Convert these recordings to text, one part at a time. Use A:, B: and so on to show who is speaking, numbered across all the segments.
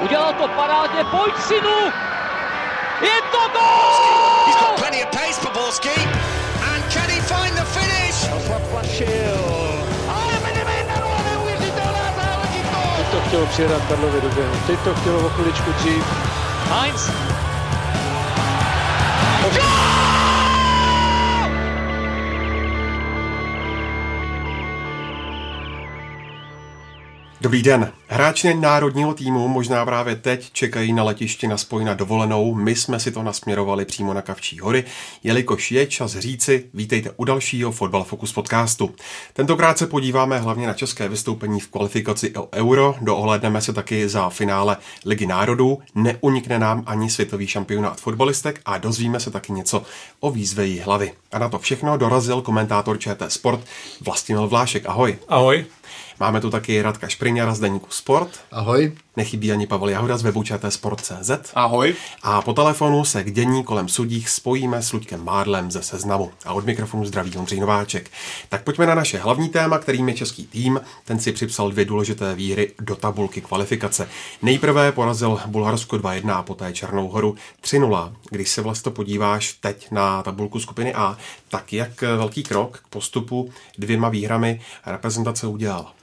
A: Udělal to parádně, pojď synu! Je to gol!
B: He's got plenty of pace for Borski. And can he find the finish?
A: Zaplašil.
C: Teď to chtělo přijedat Karlovi do běhu. Teď to chtělo o chviličku dřív.
A: Heinz.
D: Dobrý den. Hráči národního týmu možná právě teď čekají na letišti na spoj na dovolenou. My jsme si to nasměrovali přímo na Kavčí hory, jelikož je čas říci, vítejte u dalšího Fotbal Focus podcastu. Tentokrát se podíváme hlavně na české vystoupení v kvalifikaci o Euro, doohledneme se taky za finále Ligy národů, neunikne nám ani světový šampionát fotbalistek a dozvíme se taky něco o výzveji hlavy. A na to všechno dorazil komentátor ČT Sport Vlastimil Vlášek. Ahoj.
E: Ahoj.
D: Máme tu taky Radka Špriňara z Deníku Sport.
F: Ahoj.
D: Nechybí ani Pavel Jahoda z webu Sport.cz.
E: Ahoj.
D: A po telefonu se k dění kolem sudích spojíme s Luďkem Mádlem ze Seznamu. A od mikrofonu zdraví Ondřej Nováček. Tak pojďme na naše hlavní téma, kterým je český tým. Ten si připsal dvě důležité výhry do tabulky kvalifikace. Nejprve porazil Bulharsko 2-1 a poté Černou horu 3-0. Když se vlastně podíváš teď na tabulku skupiny A, tak jak velký krok k postupu dvěma výhrami reprezentace udělala?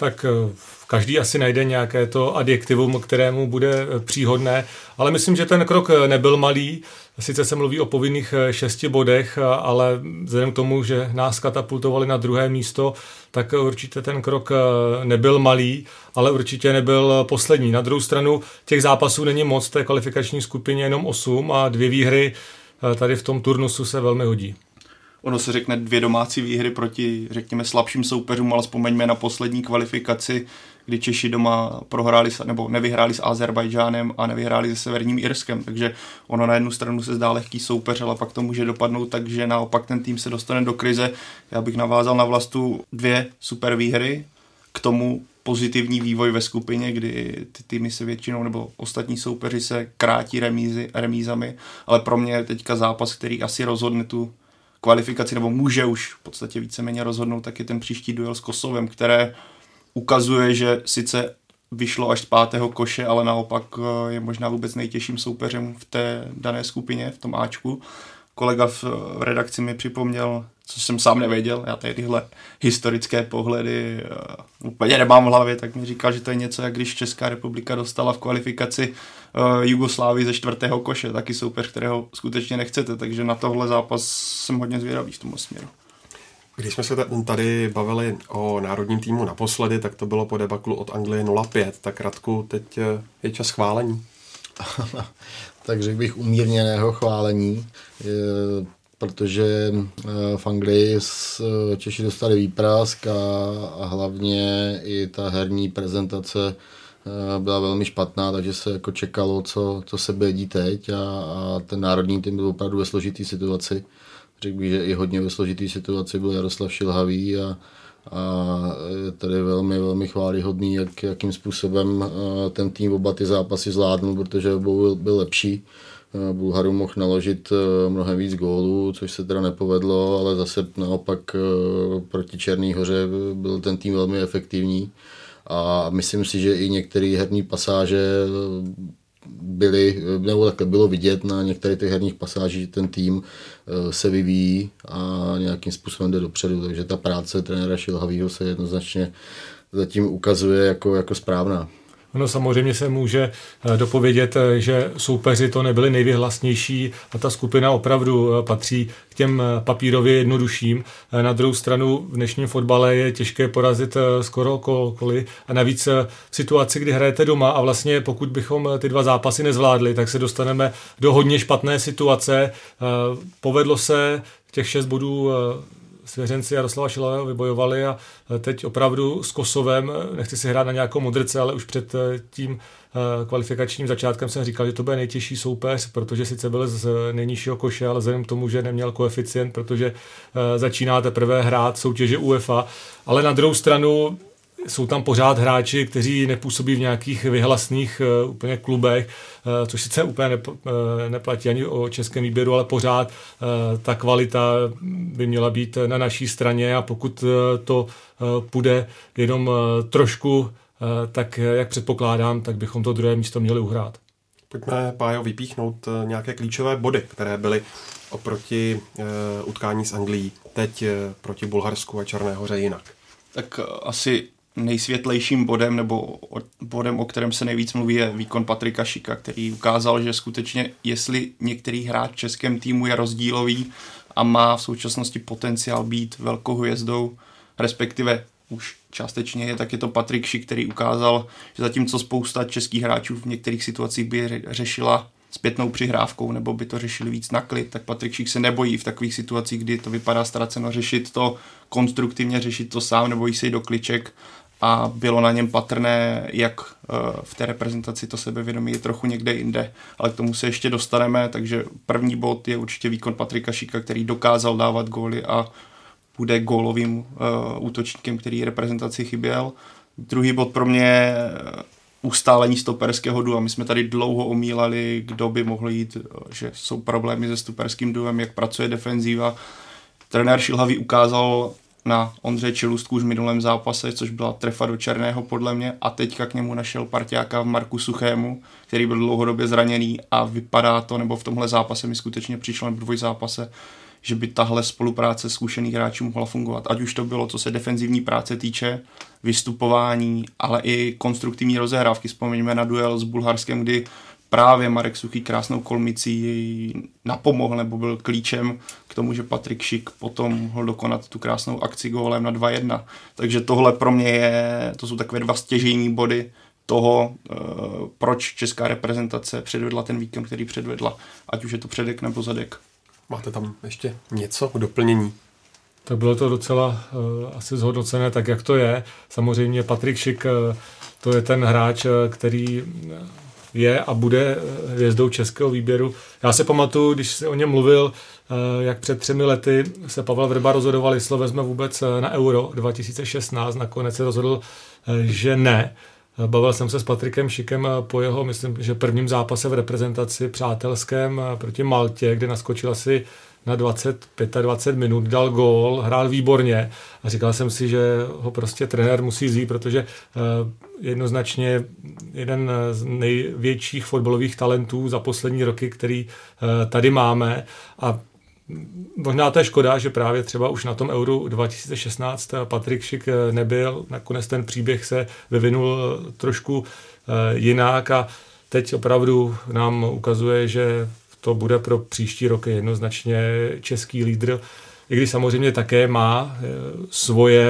E: Tak eh, každý asi najde nějaké to adjektivum, kterému bude eh, příhodné, ale myslím, že ten krok eh, nebyl malý. Sice se mluví o povinných šesti bodech, ale vzhledem k tomu, že nás katapultovali na druhé místo, tak určitě ten krok nebyl malý, ale určitě nebyl poslední. Na druhou stranu těch zápasů není moc, té kvalifikační skupině jenom 8 a dvě výhry tady v tom turnusu se velmi hodí
G: ono se řekne dvě domácí výhry proti, řekněme, slabším soupeřům, ale vzpomeňme na poslední kvalifikaci, kdy Češi doma prohráli nebo nevyhráli s Azerbajdžánem a nevyhráli se Severním Irskem, takže ono na jednu stranu se zdá lehký soupeř, ale pak to může dopadnout tak, že naopak ten tým se dostane do krize. Já bych navázal na vlastu dvě super výhry, k tomu pozitivní vývoj ve skupině, kdy ty týmy se většinou, nebo ostatní soupeři se krátí remízy, remízami, ale pro mě je teďka zápas, který asi rozhodne tu kvalifikaci, nebo může už v podstatě víceméně rozhodnout, tak je ten příští duel s Kosovem, které ukazuje, že sice vyšlo až z pátého koše, ale naopak eh, je možná vůbec nejtěžším soupeřem v té dané skupině, v tom Ačku. Kolega v redakci mi připomněl co jsem sám nevěděl, já tady tyhle historické pohledy uh, úplně nemám v hlavě, tak mi říkal, že to je něco, jak když Česká republika dostala v kvalifikaci uh, Jugoslávii ze čtvrtého koše, taky soupeř, kterého skutečně nechcete, takže na tohle zápas jsem hodně zvědavý v tom směru.
D: Když jsme se tady bavili o národním týmu naposledy, tak to bylo po debaklu od Anglie 0-5, tak Radku, teď eh, je čas chválení.
F: tak řekl bych umírněného chválení protože eh, v Anglii eh, Češi dostali výprask a, a hlavně i ta herní prezentace eh, byla velmi špatná, takže se jako čekalo, co, co se bude dít teď a, a ten národní tým byl opravdu ve složitý situaci. Řekl bych, že i hodně ve složitý situaci byl Jaroslav Šilhavý a, a je tady velmi, velmi chválihodný, jak, jakým způsobem ten tým oba ty zápasy zvládnul, protože byl, byl lepší. Eh, Bulharu mohl naložit eh, mnohem víc gólů, což se teda nepovedlo, ale zase naopak eh, proti Černý hoře byl ten tým velmi efektivní a myslím si, že i některé herní pasáže byly, nebo takhle bylo vidět na některých těch herních pasážích, že ten tým se vyvíjí a nějakým způsobem jde dopředu, takže ta práce trenéra Šilhavýho se jednoznačně zatím ukazuje jako, jako správná.
E: Ono samozřejmě se může eh, dopovědět, eh, že soupeři to nebyli nejvyhlasnější a ta skupina opravdu eh, patří k těm papírově jednodušším. Na druhou stranu v dnešním fotbale je těžké porazit skoro kohokoliv a navíc v situaci, kdy hrajete doma a vlastně pokud bychom ty dva zápasy nezvládli, tak se dostaneme do hodně špatné situace. Povedlo se těch šest bodů svěřenci Jaroslava Šilového vybojovali a e, teď opravdu s Kosovem, e, nechci si hrát na nějakou modrce, ale už před e, tím kvalifikačním začátkem jsem říkal, že to bude nejtěžší soupeř, protože sice byl z nejnižšího koše, ale vzhledem k tomu, že neměl koeficient, protože začíná teprve hrát soutěže UEFA, ale na druhou stranu jsou tam pořád hráči, kteří nepůsobí v nějakých vyhlasných uh, úplně klubech, uh, což sice úplně nep, uh, neplatí ani o českém výběru, ale pořád uh, ta kvalita by měla být na naší straně a pokud uh, to uh, půjde jenom uh, trošku tak jak předpokládám, tak bychom to druhé místo měli uhrát.
D: Pojďme, Pájo, vypíchnout nějaké klíčové body, které byly oproti utkání s Anglií, teď proti Bulharsku a Černé hoře jinak.
G: Tak asi nejsvětlejším bodem nebo bodem, o kterém se nejvíc mluví, je výkon Patrika Šika, který ukázal, že skutečně, jestli některý hráč v českém týmu je rozdílový a má v současnosti potenciál být velkou hvězdou, respektive už částečně je, tak je to Patrik Šik, který ukázal, že zatímco spousta českých hráčů v některých situacích by řešila zpětnou přihrávkou nebo by to řešili víc na klid, tak Patrik Šik se nebojí v takových situacích, kdy to vypadá ztraceno řešit to konstruktivně, řešit to sám nebo jít si do kliček a bylo na něm patrné, jak eh, v té reprezentaci to sebevědomí je trochu někde jinde, ale k tomu se ještě dostaneme, takže první bod je určitě výkon Patrika Šika, který dokázal dávat góly a bude gólovým uh, útočníkem, který reprezentaci chyběl. Druhý bod pro mě je eh, ustálení stoperského dua. My jsme tady dlouho omílali, kdo by mohl jít, že jsou problémy se stoperským duem, jak pracuje defenzíva. Trenér Šilhavý ukázal na Ondřeje Čelustku už v minulém zápase, což byla trefa do černého podle mě a teďka k němu našel parťáka v Marku Suchému, který byl dlouhodobě zraněný a vypadá to, nebo v tomhle zápase mi skutečně přišlo, nebo v zápase, že by tahle spolupráce zkušených hráčů mohla fungovat. Ať už to bylo, co se defenzivní práce týče, vystupování, ale i konstruktivní rozehrávky. Vzpomeňme na duel s Bulharskem, kdy právě Marek Suchý krásnou kolmicí napomohl nebo byl klíčem k tomu, že Patrik Šik potom mohl dokonat tu krásnou akci gólem na 2-1. Takže tohle pro mě je, to jsou takové dva stěžejní body toho, eh, proč česká reprezentace předvedla ten výkon, který předvedla, ať už je to předek nebo zadek.
D: Máte tam ještě něco k doplnění?
E: Tak bylo to docela uh, asi zhodnocené tak, jak to je. Samozřejmě Patrik Šik, uh, to je ten hráč, uh, který je a bude hvězdou českého výběru. Já se pamatuju, když se o něm mluvil, jak před třemi lety se Pavel Vrba rozhodoval, jestli vezme vůbec na Euro 2016. Nakonec se rozhodl, že ne. Bavil jsem se s Patrikem Šikem po jeho, myslím, že prvním zápase v reprezentaci přátelském proti Maltě, kde naskočil asi na 20, 25 minut, dal gól, hrál výborně a říkal jsem si, že ho prostě trenér musí zít, protože uh, jednoznačně jeden z největších fotbalových talentů za poslední roky, který uh, tady máme. A Možná to je škoda, že právě třeba už na tom Euro 2016 Patrik Šik eh, nebyl, nakonec ten příběh se vyvinul trošku jinak a teď opravdu nám ukazuje, že to bude pro příští roky jednoznačně český lídr, i když samozřejmě také má eh, svoje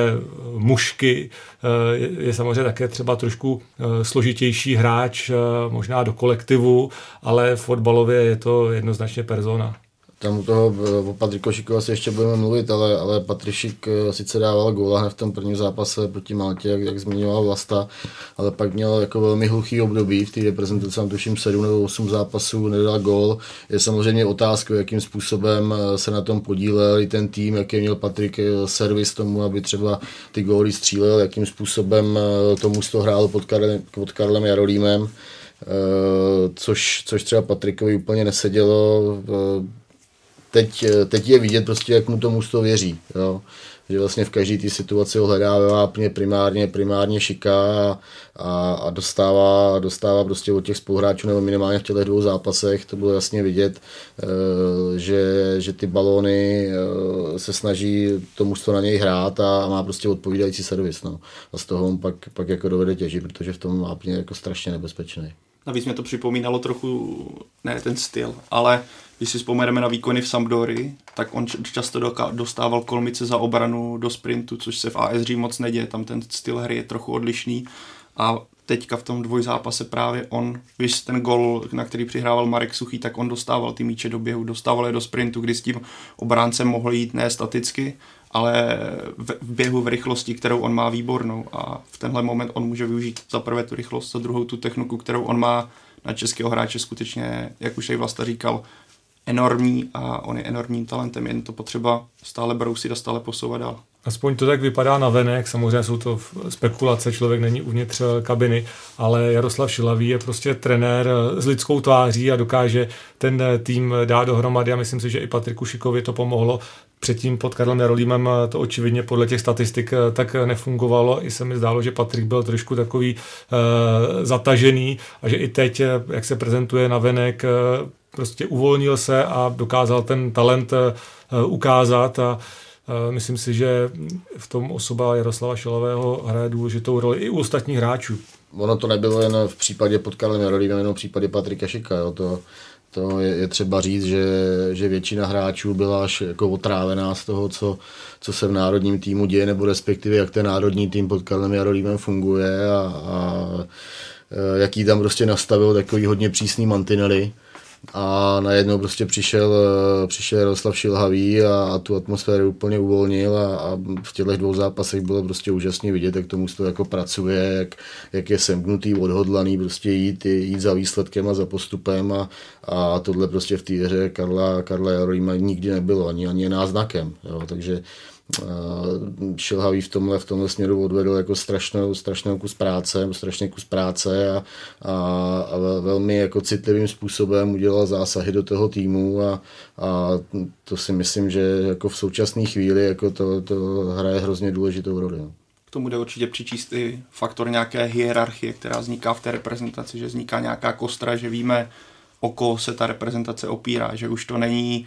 E: mušky, eh, je samozřejmě také třeba trošku eh, složitější hráč, možná do kolektivu, ale fotbalově je to jednoznačně persona.
F: Tam u toho o Patrikošiku asi ještě budeme mluvit, ale, ale Patrišik eh, sice dával góla hned v tom prvním zápase proti Maltě, jak, jak zmiňoval Vlasta, ale pak měl jako velmi hluchý období v té reprezentaci, tam tuším 7 nebo 8 zápasů, nedal gól. Je samozřejmě otázkou, jakým způsobem eh, se na tom podílel i ten tým, jaký měl Patrik eh, servis tomu, aby třeba ty góly střílel, jakým způsobem tomu to hrál pod Karlem, pod Karlem Jarolímem. což, což třeba Patrikovi úplně nesedělo teď, teď je vidět prostě, jak mu to mužstvo věří. Jo? Že vlastně v každé té situaci ho hledá ve vápně primárně, primárně šiká a, a, dostává, dostává prostě od těch spoluhráčů nebo minimálně v těchto dvou zápasech, to bylo jasně vidět, eh, že, že ty balóny eh, se snaží to mužstvo na něj hrát a má prostě odpovídající servis. No. A z toho on pak, pak jako dovede těžit, protože v tom vápně jako strašně nebezpečný.
G: Navíc mě to připomínalo trochu, ne ten styl, ale když si vzpomeneme na výkony v Sampdory, tak on často dostával kolmice za obranu do sprintu, což se v AS moc neděje, tam ten styl hry je trochu odlišný. A teďka v tom dvojzápase právě on, víš, ten gol, na který přihrával Marek Suchý, tak on dostával ty míče do běhu, dostával je do sprintu, kdy s tím obráncem mohl jít ne staticky, ale v, běhu v rychlosti, kterou on má výbornou. A v tenhle moment on může využít za prvé tu rychlost, za druhou tu techniku, kterou on má na českého hráče skutečně, jak už i Vlasta říkal, enormní a on je enormním talentem, jen to potřeba stále brousit a stále posouvat dál.
E: Aspoň to tak vypadá na venek, samozřejmě jsou to spekulace, člověk není uvnitř kabiny, ale Jaroslav Šilavý je prostě trenér s lidskou tváří a dokáže ten tým dát dohromady a myslím si, že i Patriku Šikovi to pomohlo. Předtím pod Karlem Jarolímem to očividně podle těch statistik tak nefungovalo. I se mi zdálo, že Patrik byl trošku takový uh, zatažený a že i teď, jak se prezentuje na venek, uh, prostě uvolnil se a dokázal ten talent uh, ukázat a Myslím si, že v tom osoba Jaroslava Šelového hraje důležitou roli i u ostatních hráčů.
F: Ono to nebylo jen v případě pod Karlem Jarolímem, jenom v případě Patrika Šika. Jo. To, to je, je třeba říct, že, že většina hráčů byla až jako otrávená z toho, co, co se v národním týmu děje, nebo respektive jak ten národní tým pod Karlem Jarolímem funguje a, a jaký tam prostě nastavil takový hodně přísný mantinely a najednou prostě přišel, eh, přišel Jaroslav Šilhavý a, a tu atmosféru úplně uvolnil a, a v těchto dvou zápasech bylo prostě úžasně vidět, jak tomu to jako pracuje, jak, jak je semknutý, odhodlaný prostě jít, jít za výsledkem a za postupem a, a tohle prostě v té hře Karla, Karla Jarolíma nikdy nebylo, ani, ani náznakem, jo, takže Šilhavý v tomhle, v tomhle směru odvedl jako strašnou, strašnou kus práce, strašný kus práce a, a, a velmi jako citlivým způsobem udělal zásahy do toho týmu a, a to si myslím, že jako v současné chvíli jako to, to hraje hrozně důležitou roli. No.
G: K tomu jde určitě přičíst i faktor nějaké hierarchie, která vzniká v té reprezentaci, že vzniká nějaká kostra, že víme, o koho se ta reprezentace opírá, že už to není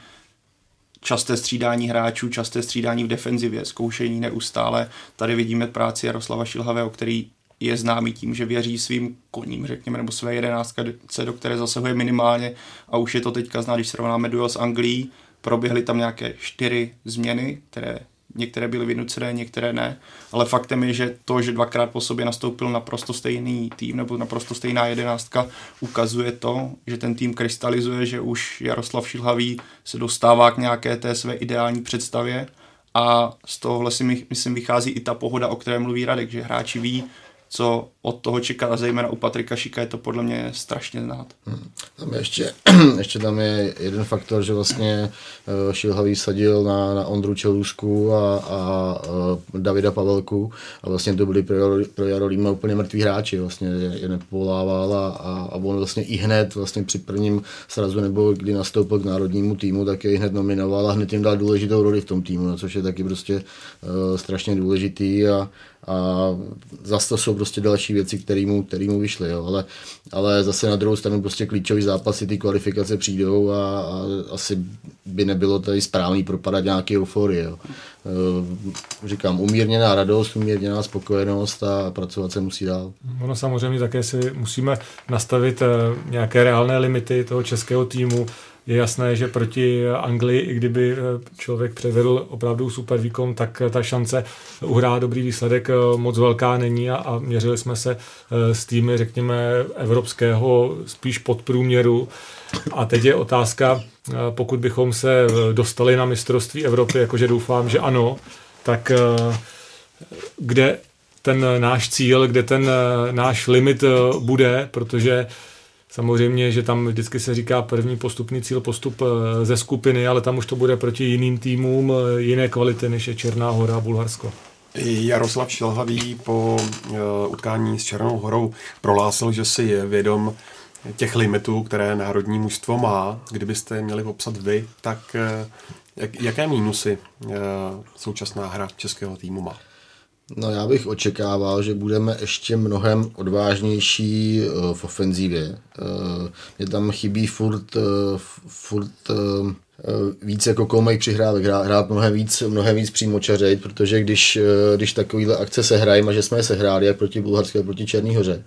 G: časté střídání hráčů, časté střídání v defenzivě, zkoušení neustále. Tady vidíme práci Jaroslava Šilhavého, který je známý tím, že věří svým koním, řekněme, nebo své jedenáctce, do které zasahuje minimálně a už je to teďka zná, když srovnáme duel s Anglií, proběhly tam nějaké čtyři změny, které některé byly vynucené, některé ne, ale faktem je, že to, že dvakrát po sobě nastoupil naprosto stejný tým nebo naprosto stejná jedenáctka, ukazuje to, že ten tým krystalizuje, že už Jaroslav Šilhavý se dostává k nějaké té své ideální představě a z tohohle si myslím vychází i ta pohoda, o které mluví Radek, že hráči ví, co od toho čeká, zejména u Patrika Šika je to podle mě strašně znát. Hmm.
F: Tam ještě, ještě tam je jeden faktor, že vlastně uh, Šilhavý sadil na, na Ondru Čelůzku a, a uh, Davida Pavelku a vlastně to byli pro, pro Jarolíma úplně mrtví hráči, vlastně je, je nepovolával a, a, a on vlastně i hned vlastně při prvním srazu nebo kdy nastoupil k národnímu týmu, tak je hned nominoval a hned jim dal důležitou roli v tom týmu, no, což je taky prostě uh, strašně důležitý a, a zase to jsou prostě další věci, které mu, který mu vyšly, jo. Ale, ale zase na druhou stranu prostě klíčový zápasy, ty kvalifikace přijdou a, a asi by nebylo tady správný propadat nějaký euforie. Jo. E, říkám, umírněná radost, umírněná spokojenost a pracovat se musí dál.
E: Ono samozřejmě také si musíme nastavit e, nějaké reálné limity toho českého týmu, je jasné, že proti Anglii, i kdyby eh, člověk převedl opravdu super výkon, tak eh, ta šance uhrát dobrý výsledek eh, moc velká není a, a měřili jsme se s týmy, řekněme, evropského spíš podprůměru. A teď je otázka, pokud bychom se dostali na mistrovství Evropy, jakože doufám, že ano, tak kde ten náš cíl, kde ten náš limit bude, protože Samozřejmě, že tam vždycky se říká první postupný cíl postup eh, ze skupiny, ale tam už to bude proti jiným týmům eh, jiné kvality, než je Černá hora a Bulharsko.
D: Jaroslav Šilhavý po uh, utkání s Černou horou prohlásil, že si je vědom těch limitů, které národní mužstvo má. Kdybyste měli popsat vy, tak jak, jaké mínusy současná hra českého týmu má?
F: No já bych očekával, že budeme ještě mnohem odvážnější uh, v ofenzívě. Uh, mě tam chybí furt, uh, furt Eh, víc jako koumej přihrávek, hrát, hrát mnohem víc, mnohem víc přímo čařejt, protože když, eh, když takovýhle akce se hrají, a že jsme je sehráli, jak proti Bulharské, tak proti Černý hoře,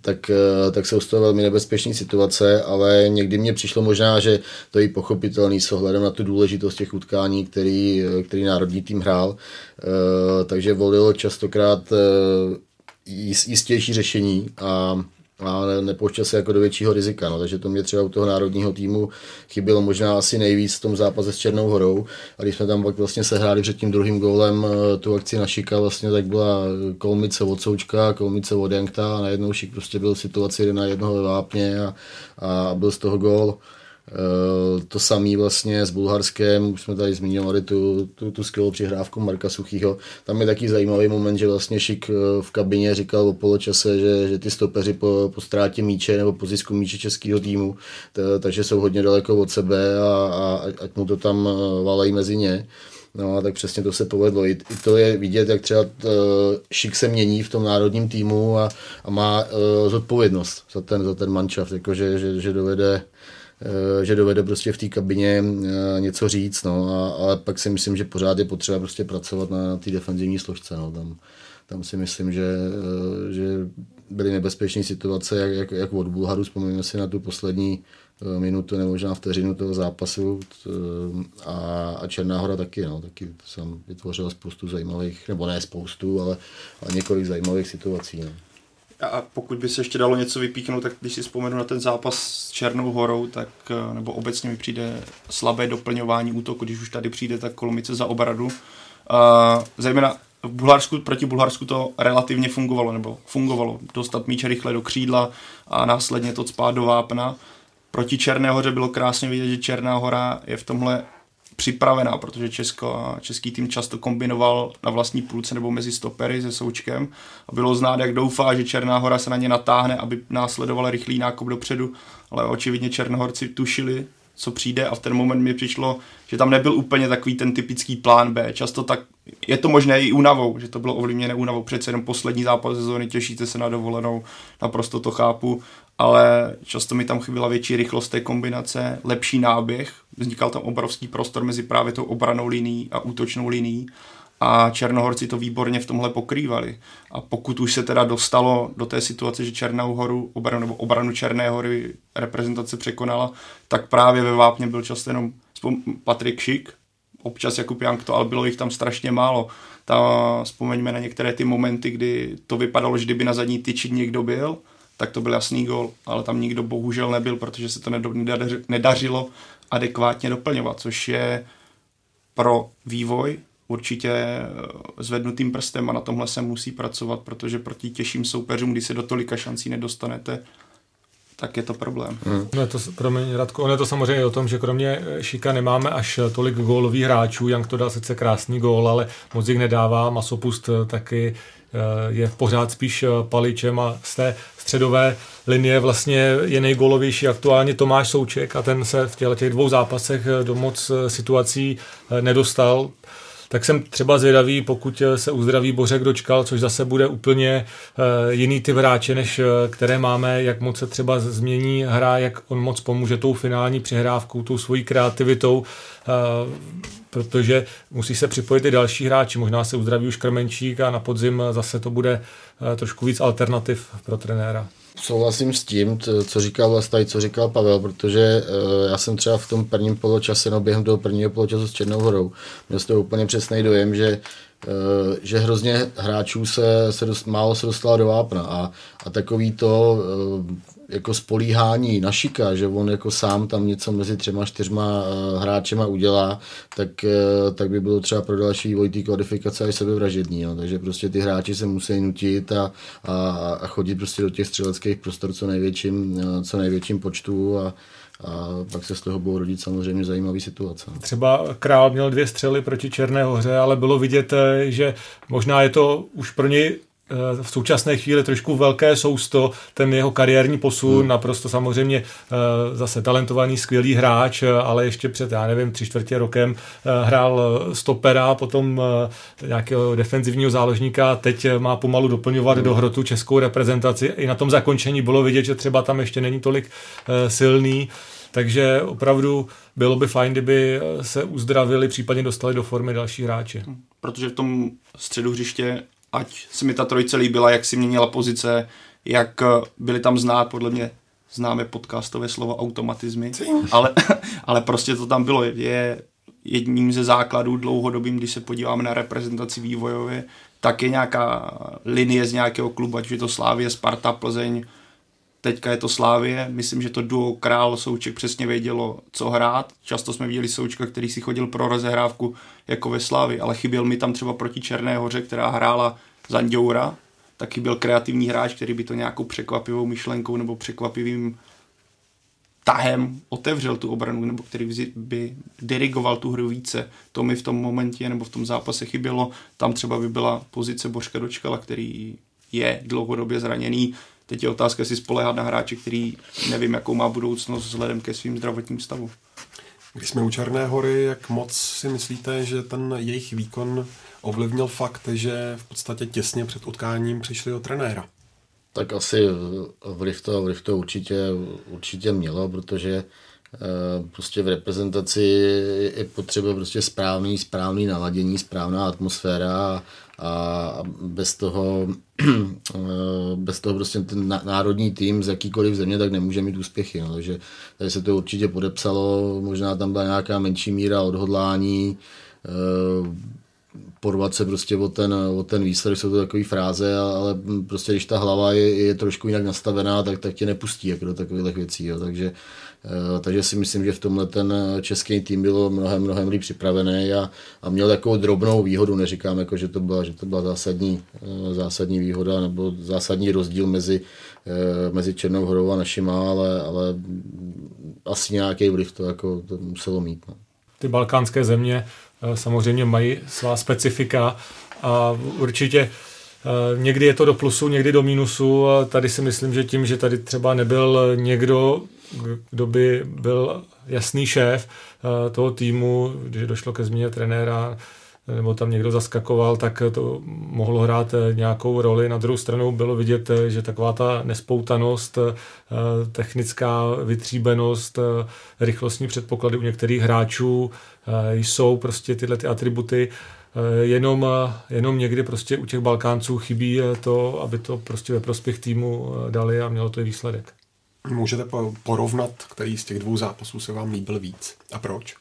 F: tak, eh, tak z toho velmi nebezpečné situace, ale někdy mně přišlo možná, že to je pochopitelný s ohledem na tu důležitost těch utkání, který, který národní tým hrál, takže volil častokrát jistější řešení a a nepouštěl se jako do většího rizika. No, takže to mě třeba u toho národního týmu chybělo možná asi nejvíc v tom zápase s Černou horou. A když jsme tam pak vlastně sehráli před tím druhým gólem eh, tu akci na Šika, vlastně tak byla kolmice od Součka, kolmice od Jankta a najednou Šik prostě byl v situaci na jednoho ve vápně a, a byl z toho gól. To samé vlastně s Bulharskem, už jsme tady zmiňovali tu, tu, tu skvělou přihrávku Marka Suchýho. Tam je taky zajímavý moment, že vlastně Šik v kabině říkal o poločase, že, že ty stopeři po, po ztrátě míče nebo po zisku míče českého týmu, t, takže jsou hodně daleko od sebe a, a ať mu to tam valají mezi ně. No, tak přesně to se povedlo. I, i to je vidět, jak třeba uh, Šik se mění v tom národním týmu a, a má uh, zodpovědnost za ten, za ten manšaft, jako že, že, že dovede že dovede prostě v té kabině uh, něco říct, no, a, ale pak si myslím, že pořád je potřeba prostě pracovat na, té defenzivní složce, no, tam, tam si myslím, že, uh, že byly nebezpečné situace, jak, jak, jak od Bulharu, vzpomeňme si na tu poslední Eh, minutu nebo možná vteřinu toho zápasu eh, a, a Černá hora taky, no, taky jsem vytvořil spoustu zajímavých, nebo ne spoustu, ale, ale několik zajímavých situací. No.
G: A pokud by se ještě dalo něco vypíknout, tak když si vzpomenu na ten zápas s Černou horou, tak eh, nebo obecně mi přijde slabé doplňování útoku, když už tady přijde tak kolomice za obradu. Uh, zejména v Bulharsku, proti Bulharsku to relativně fungovalo, nebo fungovalo dostat míče rychle do křídla a následně to spát do vápna proti Černé hoře bylo krásně vidět, že Černá hora je v tomhle připravená, protože Česko český tým často kombinoval na vlastní půlce nebo mezi stopery se Součkem. A bylo znát, jak doufá, že Černá hora se na ně natáhne, aby následovala rychlý nákop dopředu, ale očividně Černohorci tušili, co přijde. A v ten moment mi přišlo, že tam nebyl úplně takový ten typický plán B. Často tak, je to možné i únavou, že to bylo ovlivněné únavou, přece jenom poslední zápas sezóny, těšíte se na dovolenou, naprosto to chápu, ale často mi tam chyběla větší rychlost té kombinace, lepší náběh, vznikal tam obrovský prostor mezi právě tou obranou linií a útočnou linií a Černohorci to výborně v tomhle pokrývali. A pokud už se teda dostalo do té situace, že Černou horu, obranu, nebo obranu Černé hory reprezentace překonala, tak právě ve Vápně byl často jenom Patrik Šik, občas Jakub Jank to, ale bylo jich tam strašně málo. Ta, vzpomeňme na některé ty momenty, kdy to vypadalo, že kdyby na zadní tyči někdo byl, tak to byl jasný gol, ale tam nikdo bohužel nebyl, protože se to nedařilo adekvátně doplňovat, což je pro vývoj určitě eh, zvednutým prstem a na tomhle se musí pracovat, protože proti těžším soupeřům, kdy se do tolika šancí nedostanete, tak je to problém.
E: Hmm. No je to, promiň, Radko, ono je to samozřejmě o tom, že kromě eh, Šika nemáme až eh, tolik gólových hráčů. Jank to dal sice krásný gól, ale moc jich nedává. Masopust taky je v pořád spíš paličem a z té středové linie vlastně je nejgolovější aktuálně Tomáš Souček a ten se v těch dvou zápasech do moc situací nedostal. Tak jsem třeba zvědavý, pokud se uzdraví Bořek dočkal, což zase bude úplně eh, jiný typ hráče, než eh, které máme, jak moc se třeba změní hra, jak on moc pomůže tou finální přihrávkou, tou svojí kreativitou, eh, protože musí se připojit i další hráči, možná se uzdraví už Krmenčík a na podzim zase to bude trošku víc alternativ pro trenéra.
F: Souhlasím s tím, co říkal Vlastaj, co říkal Pavel, protože uh, já jsem třeba v tom prvním poločase, no během toho prvního poločasu s Černou horou, měl to úplně přesný dojem, že uh, že hrozně hráčů se, se dost, málo se dostalo do vápna a, a takový to jako spolíhání na Šika, že on jako sám tam něco mezi třema, čtyřma uh, hráčema udělá, tak, uh, tak by bylo třeba pro další vývoj té kvalifikace až sebevražední. No. Takže prostě ty hráči se musí nutit a, a, a chodit prostě do těch střeleckých prostor co největším, uh, co největším počtu a, a pak se z toho budou rodit samozřejmě zajímavé situace.
E: Třeba Král měl dvě střely proti Černé hoře, ale bylo vidět, že možná je to už pro něj Eh, v současné chvíli trošku velké sousto, ten jeho kariérní posun, hmm. naprosto samozřejmě eh, zase talentovaný, skvělý hráč, eh, ale ještě před, já nevím, tři čtvrtě rokem hrál stopera, potom nějakého defenzivního záložníka, teď má pomalu doplňovat hmm. do hrotu českou reprezentaci. I na tom zakončení bylo vidět, že třeba tam ještě není tolik silný, takže opravdu bylo by fajn, kdyby se uzdravili, případně dostali do formy další hráči.
G: Protože v tom středu hřiště ať se mi ta trojice líbila, jak si měnila pozice, jak eh, byly tam znát, podle mě známe podcastové slovo automatizmy, ale, ale prostě to tam bylo. Je jedním ze základů dlouhodobým, když se podíváme na reprezentaci vývojově, tak je nějaká linie z nějakého klubu, ať je to Slávě, Sparta, Plzeň, teďka je to Slávě, myslím, že to duo Král Souček přesně vědělo, co hrát. Často jsme viděli Součka, který si chodil pro rozehrávku jako ve Slávi, ale chyběl mi tam třeba proti Černé hoře, která hrála za Ndoura, taky byl kreativní hráč, který by to nějakou překvapivou myšlenkou nebo překvapivým tahem otevřel tu obranu, nebo který by dirigoval tu hru více. To mi v tom momentě nebo v tom zápase chybělo. Tam třeba by byla pozice Božka Dočkala, který je dlouhodobě zraněný. Teď je otázka, jestli spolehat na hráče, který nevím, jakou má budoucnost vzhledem ke svým zdravotním stavu.
D: Když jsme u Černé hory, jak moc si myslíte, že ten jejich výkon ovlivnil fakt, že v podstatě těsně před utkáním přišli o trenéra?
F: Tak asi vliv to, vliv to určitě, určitě mělo, protože prostě v reprezentaci je potřeba prostě správný, správný naladění, správná atmosféra a bez toho, eh, bez toho prostě ten národní tým z jakýkoliv země tak nemůže mít úspěchy. No. Takže tady se to určitě podepsalo, možná tam byla nějaká menší míra odhodlání, eh, porvat se prostě o ten, o ten výsledek, jsou to takové fráze, ale prostě když ta hlava je, je trošku jinak nastavená, tak, tak tě nepustí jako do takových věcí. Jo. Takže, eh, takže si myslím, že v tomhle ten český tým bylo mnohem, mnohem líp připravený a, a měl takovou drobnou výhodu, neříkám, jako, že, to byla, že to byla zásadní, eh, zásadní výhoda nebo zásadní rozdíl mezi, eh, mezi Černou horou a našima, ale, ale asi nějaký vliv to, jako, to muselo mít. No.
E: Ty balkánské země Eh, samozřejmě mají svá specifika a určitě eh, někdy je to do plusu, někdy do mínusu tady si myslím, že tím, že tady třeba nebyl někdo, kdo by byl jasný šéf eh, toho týmu, když došlo ke změně trenéra, nebo tam někdo zaskakoval, tak to mohlo hrát nějakou roli. Na druhou stranu bylo vidět, že taková ta nespoutanost, technická vytříbenost, rychlostní předpoklady u některých hráčů jsou prostě tyhle ty atributy, jenom, jenom někdy prostě u těch Balkánců chybí to, aby to prostě ve prospěch týmu dali a mělo to i výsledek.
D: Můžete porovnat, který z těch dvou zápasů se vám líbil víc a proč?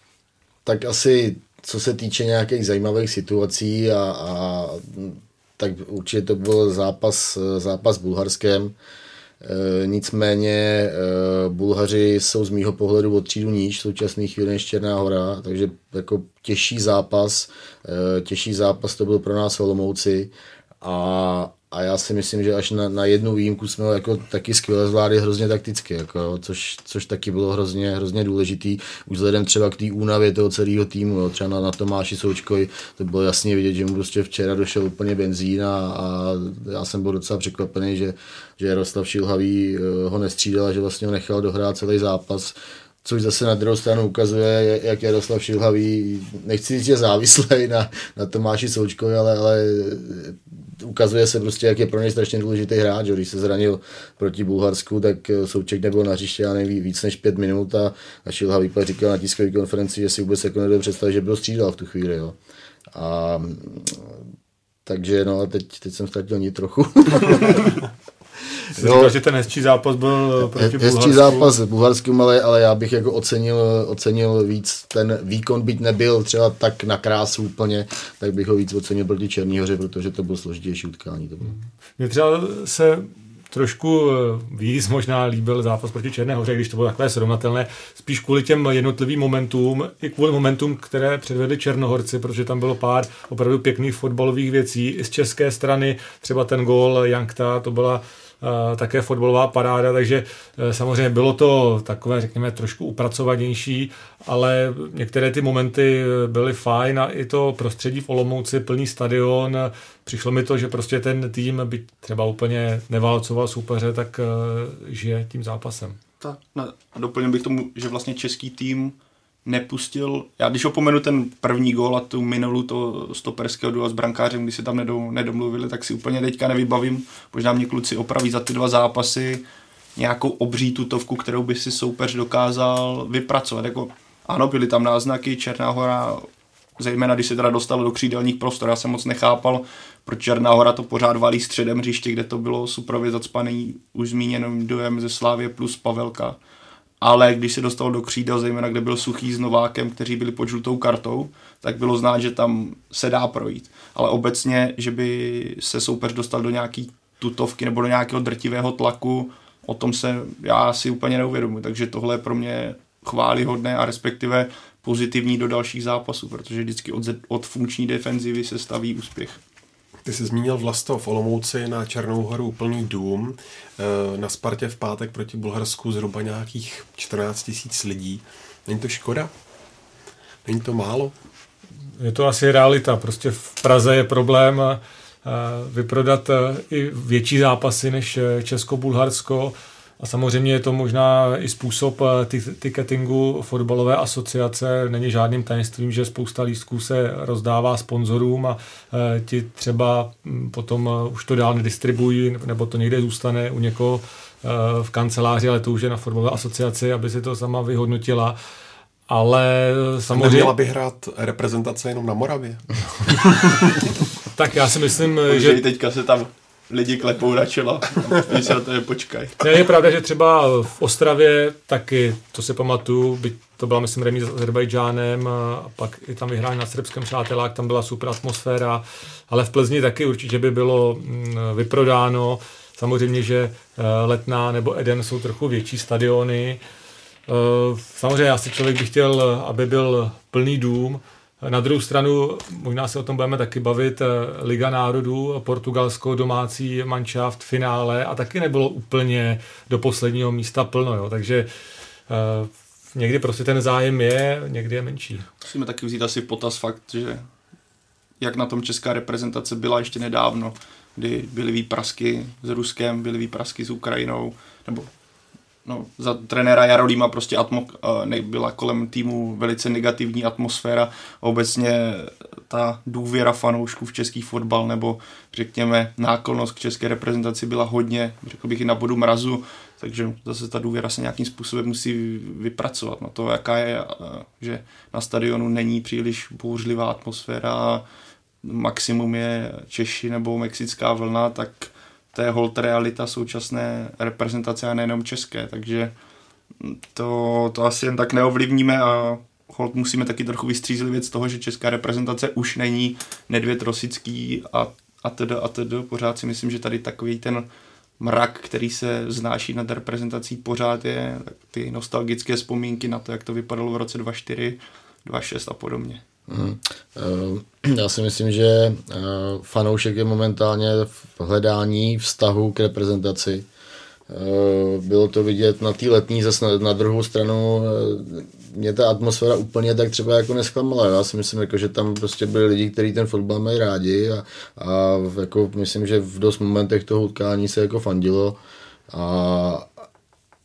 F: Tak asi co se týče nějakých zajímavých situací a, a tak určitě to byl zápas, zápas s Bulharskem. E, nicméně e, Bulhaři jsou z mýho pohledu od třídu níž v současné chvíli než Černá hora, takže jako těžší zápas, e, těžší zápas to byl pro nás Olomouci a, a já si myslím, že až na, na jednu výjimku jsme ho jako taky skvěle zvládli hrozně takticky, jako, což, což taky bylo hrozně, hrozně důležitý. Už vzhledem třeba k té únavě toho celého týmu, jo, třeba na, na Tomáši Součkovi, to bylo jasně vidět, že mu prostě včera došel úplně benzín a, a já jsem byl docela překvapený, že, že Jaroslav Šilhavý eh, ho nestřídal a že vlastně ho nechal dohrát celý zápas což zase na druhou stranu ukazuje, jak Jaroslav Šilhavý, nechci říct, že závislý na, na Tomáši Součkovi, ale, ale ukazuje se prostě, jak je pro něj strašně důležitý hráč. Když se zranil proti Bulharsku, tak eh, Souček nebyl na hřiště, já nevím, víc než pět minut a, a Šilhavý pak říkal na tiskové konferenci, že si vůbec jako nedovedu představit, že byl střídal v tu chvíli. Jo. A, takže no a teď, teď jsem ztratil ní trochu.
E: Jsi no, říkal, že ten hezčí zápas byl proti Hezčí
F: Bulharsku. zápas v Bulharsku, ale, ale já bych jako ocenil, ocenil víc ten výkon, byť nebyl třeba tak na krásu úplně, tak bych ho víc ocenil proti Černý hoře, protože to bylo složitější utkání. To bylo.
E: Mě třeba se trošku eh, víc možná líbil zápas proti Černé hoře, když to bylo takové srovnatelné, spíš kvůli těm jednotlivým momentům, i kvůli momentům, které předvedli Černohorci, protože tam bylo pár opravdu pěkných fotbalových věcí. I z české strany třeba ten gól Jankta, to byla také fotbalová paráda, takže e, samozřejmě bylo to takové, řekněme, trošku upracovanější, ale některé ty momenty e, byly fajn a i to prostředí v Olomouci, plný stadion, přišlo mi to, že prostě ten tým, by třeba úplně neválcoval soupeře, tak žije tím zápasem.
G: Tak, a doplnil bych tomu, že vlastně český tým nepustil, já když opomenu ten první gól a tu minulou to stoperského duo s brankářem, když se tam nedom, nedomluvili, tak si úplně teďka nevybavím, možná mě kluci opraví za ty dva zápasy nějakou obří tutovku, kterou by si soupeř dokázal vypracovat. Jako, ano, byly tam náznaky, Černá hora, zejména když se teda dostal do křídelních prostor, já jsem moc nechápal, proč Černá hora to pořád valí středem hřiště, kde to bylo suprově zacpaný už zmíněným dojem ze Slávě plus Pavelka ale když se dostal do křídel, zejména kde byl suchý s Novákem, kteří byli pod žlutou kartou, tak bylo znát, že tam se dá projít. Ale obecně, že by se soupeř dostal do nějaký tutovky nebo do nějakého drtivého tlaku, o tom se já si úplně neuvědomuji. Takže tohle je pro mě chválihodné a respektive pozitivní do dalších zápasů, protože vždycky od, od funkční defenzivy se staví úspěch.
D: Ty jsi zmínil Vlasto v Olomouci na Černou horu plný dům. Eh, na Spartě v pátek proti Bulharsku zhruba nějakých 14 tisíc lidí. Není to škoda? Není to málo?
E: Je to asi realita. Prostě v Praze je problém eh, vyprodat eh, i větší zápasy než Česko-Bulharsko. A samozřejmě je to možná i způsob ticketingu fotbalové asociace. Není žádným tajemstvím, že spousta lístků se rozdává sponzorům a ti třeba hm, potom už to dál nedistribuují, nebo to někde zůstane u někoho v kanceláři, ale to už je na fotbalové asociaci, aby si to sama vyhodnotila. Ale samozřejmě...
D: Neměla by hrát reprezentace jenom na Moravě?
E: tak já si myslím,
G: že... teďka se tam lidi klepou na čelo, když se na to nepočkají.
E: Ne, je pravda, že třeba v Ostravě taky, to si pamatuju, byť to byla, myslím, remí s Azerbajdžánem a pak i tam vyhrání na srbském přátelák, tam byla super atmosféra, ale v Plzni taky určitě by bylo mm, vyprodáno. Samozřejmě, že eh, Letná nebo Eden jsou trochu větší stadiony. Eh, samozřejmě já si člověk by chtěl, aby byl plný dům, na druhou stranu, možná se o tom budeme taky bavit, eh, Liga národů, Portugalsko, domácí manšaft, finále a taky nebylo úplně do posledního místa plno, jo. takže uh, někdy prostě ten zájem je, někdy je menší.
G: Musíme taky vzít asi potaz fakt, že jak na tom česká reprezentace byla ještě nedávno, kdy byly výprasky s Ruskem, byly výprasky s Ukrajinou, nebo no, za trenéra Jarolíma prostě atmo, byla kolem týmu velice negativní atmosféra. Obecně ta důvěra fanoušků v český fotbal nebo řekněme náklonost k české reprezentaci byla hodně, řekl bych i na bodu mrazu, takže zase ta důvěra se nějakým způsobem musí vypracovat. Na to, jaká je, že na stadionu není příliš bouřlivá atmosféra maximum je Češi nebo mexická vlna, tak to je hold realita současné reprezentace a nejenom české, takže to, to asi jen tak neovlivníme a hold musíme taky trochu vystřízlivět z toho, že česká reprezentace už není Nedvěd Rosický a, a tedy a tedy. Pořád si myslím, že tady takový ten mrak, který se znáší nad reprezentací pořád je, tak ty nostalgické vzpomínky na to, jak to vypadalo v roce 2004, 2006 a podobně. Hmm.
F: Já si myslím, že eh, fanoušek je momentálně v hledání vztahu k reprezentaci. Eh, bylo to vidět na té letní, zase na, druhou stranu mě ta atmosféra úplně tak třeba jako nesklamala. Já si myslím, jako, že tam prostě byli lidi, kteří ten fotbal mají rádi a, a jako myslím, že v dost momentech toho utkání se jako fandilo a,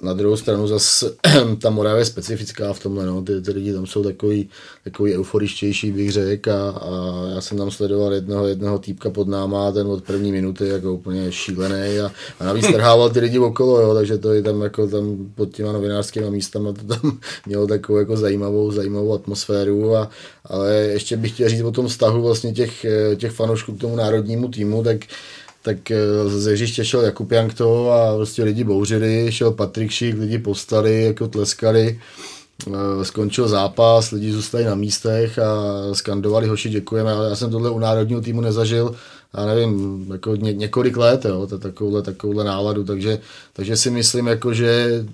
F: na druhou stranu zase ta Morava je specifická v tomhle, no. ty, ty lidi tam jsou takový, takový euforičtější, bych řekl, a, a, já jsem tam sledoval jednoho, jednoho týpka pod náma, ten od první minuty jako úplně šílený a, a navíc trhával ty lidi okolo, jo, takže to je tam jako tam pod těma novinářskými místama to tam mělo takovou jako zajímavou, zajímavou atmosféru, a, ale ještě bych chtěl říct o tom vztahu vlastně těch, těch fanoušků k tomu národnímu týmu, tak tak eh, ze hřiště šel Jakub Jankto a prostě lidi bouřili, šel Patrik Šík, lidi povstali, jako tleskali, eh, skončil zápas, lidi zůstali na místech a skandovali hoši děkujeme, ale já jsem tohle u národního týmu nezažil, já nevím, jako ně, několik let, jo, to takovouhle, takovouhle náladu, takže, takže si myslím, jako, že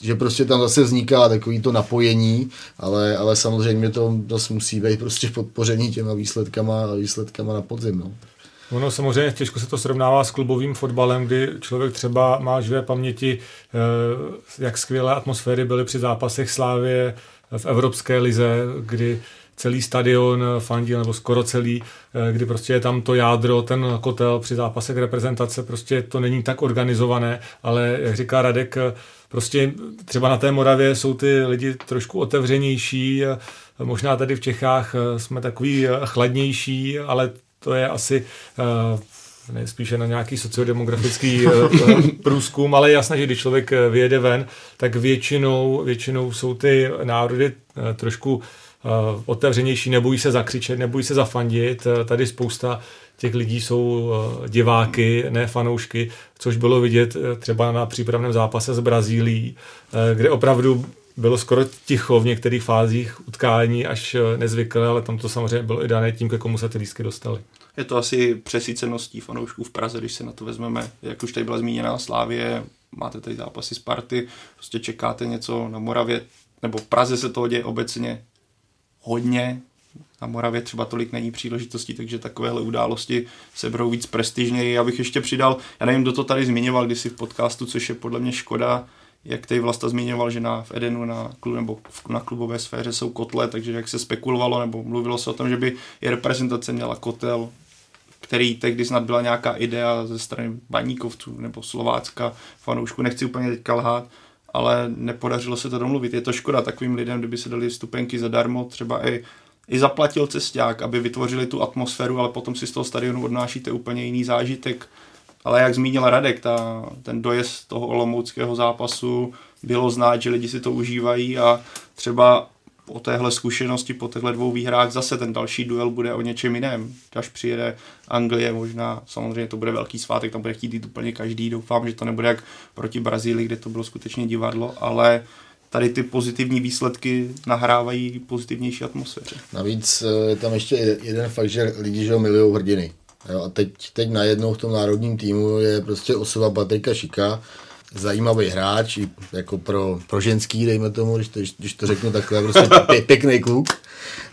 F: že prostě tam zase vzniká takový to napojení, ale, ale samozřejmě to zase musí být prostě podpoření těma výsledkama, výsledkama na podzim. No.
E: Ono samozřejmě těžko se to srovnává s klubovým fotbalem, kdy člověk třeba má živé paměti, eh, jak skvělé atmosféry byly při zápasech Slávě v Evropské lize, kdy celý stadion fandil, nebo skoro celý, eh, kdy prostě je tam to jádro, ten kotel při zápasech reprezentace, prostě to není tak organizované, ale jak říká Radek, eh, prostě třeba na té Moravě jsou ty lidi trošku otevřenější, možná tady v Čechách jsme takový chladnější, ale to je asi uh, ne, spíše na nějaký sociodemografický uh, průzkum, ale je jasné, že když člověk vyjede ven, tak většinou, většinou jsou ty národy trošku otevřenější, nebojí se zakřičet, nebojí se zafandit. Tady spousta těch lidí jsou diváky, ne fanoušky, což bylo vidět třeba na přípravném zápase s Brazílií, kde opravdu bylo skoro ticho v některých fázích utkání, až nezvyklé, ale tam to samozřejmě bylo i dané tím, ke komu se ty lístky dostaly.
G: Je to asi přesíceností fanoušků v Praze, když se na to vezmeme, jak už tady byla zmíněná Slávě, máte tady zápasy z party, prostě čekáte něco na Moravě, nebo v Praze se toho děje obecně hodně, na Moravě třeba tolik není příležitostí, takže takovéhle události se berou víc prestižněji. Já bych ještě přidal, já nevím, kdo to tady zmiňoval kdysi v podcastu, což je podle mě škoda, jak tady Vlasta zmiňoval, že na, v Edenu na, klub, nebo na klubové sféře jsou kotle, takže jak se spekulovalo nebo mluvilo se o tom, že by i reprezentace měla kotel, který tehdy snad byla nějaká idea ze strany baníkovců nebo Slovácka, fanoušku, nechci úplně teďka lhát, ale nepodařilo se to domluvit. Je to škoda takovým lidem, kdyby se dali stupenky zadarmo, třeba i i zaplatil cesták, aby vytvořili tu atmosféru, ale potom si z toho stadionu odnášíte úplně jiný zážitek. Ale jak zmínil Radek, ta, ten dojezd toho olomouckého zápasu bylo znát, že lidi si to užívají a třeba po téhle zkušenosti, po těchto dvou výhrách zase ten další duel bude o něčem jiném. Až přijede Anglie, možná samozřejmě to bude velký svátek, tam bude chtít jít úplně každý. Doufám, že to nebude jak proti Brazílii, kde to bylo skutečně divadlo, ale tady ty pozitivní výsledky nahrávají pozitivnější atmosféře.
F: Navíc eh, je tam ještě jeden fakt, že lidi že milují hrdiny. Jo, a teď, teď najednou v tom národním týmu je prostě osoba Patrika Šika, zajímavý hráč, jako pro, pro ženský, dejme tomu, když to, když to řeknu takhle, prostě pě, pěkný kluk.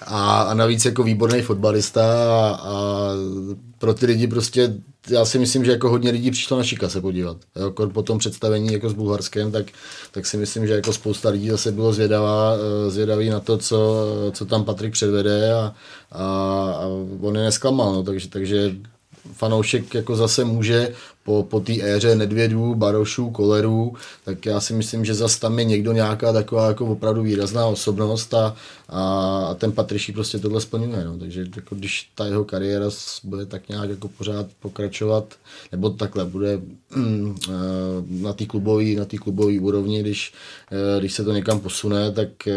F: A, a navíc jako výborný fotbalista a, a pro ty lidi prostě já si myslím, že jako hodně lidí přišlo na Šika se podívat. Jako po tom představení jako s Bulharskem, tak, tak si myslím, že jako spousta lidí zase bylo zvědavá, eh, zvědavý na to, co, co tam Patrik předvede a, a, a on je nesklamal, no, takže, takže fanoušek jako zase může po, po té éře Nedvědů, Barošů, Kolerů, tak já si myslím, že zase tam je někdo nějaká taková jako opravdu výrazná osobnost a, a ten Patriší prostě tohle splňuje. No. Takže jako když ta jeho kariéra bude tak nějak jako pořád pokračovat, nebo takhle bude mm, eh, na té klubové na klubový úrovni, když, eh, když se to někam posune, tak eh,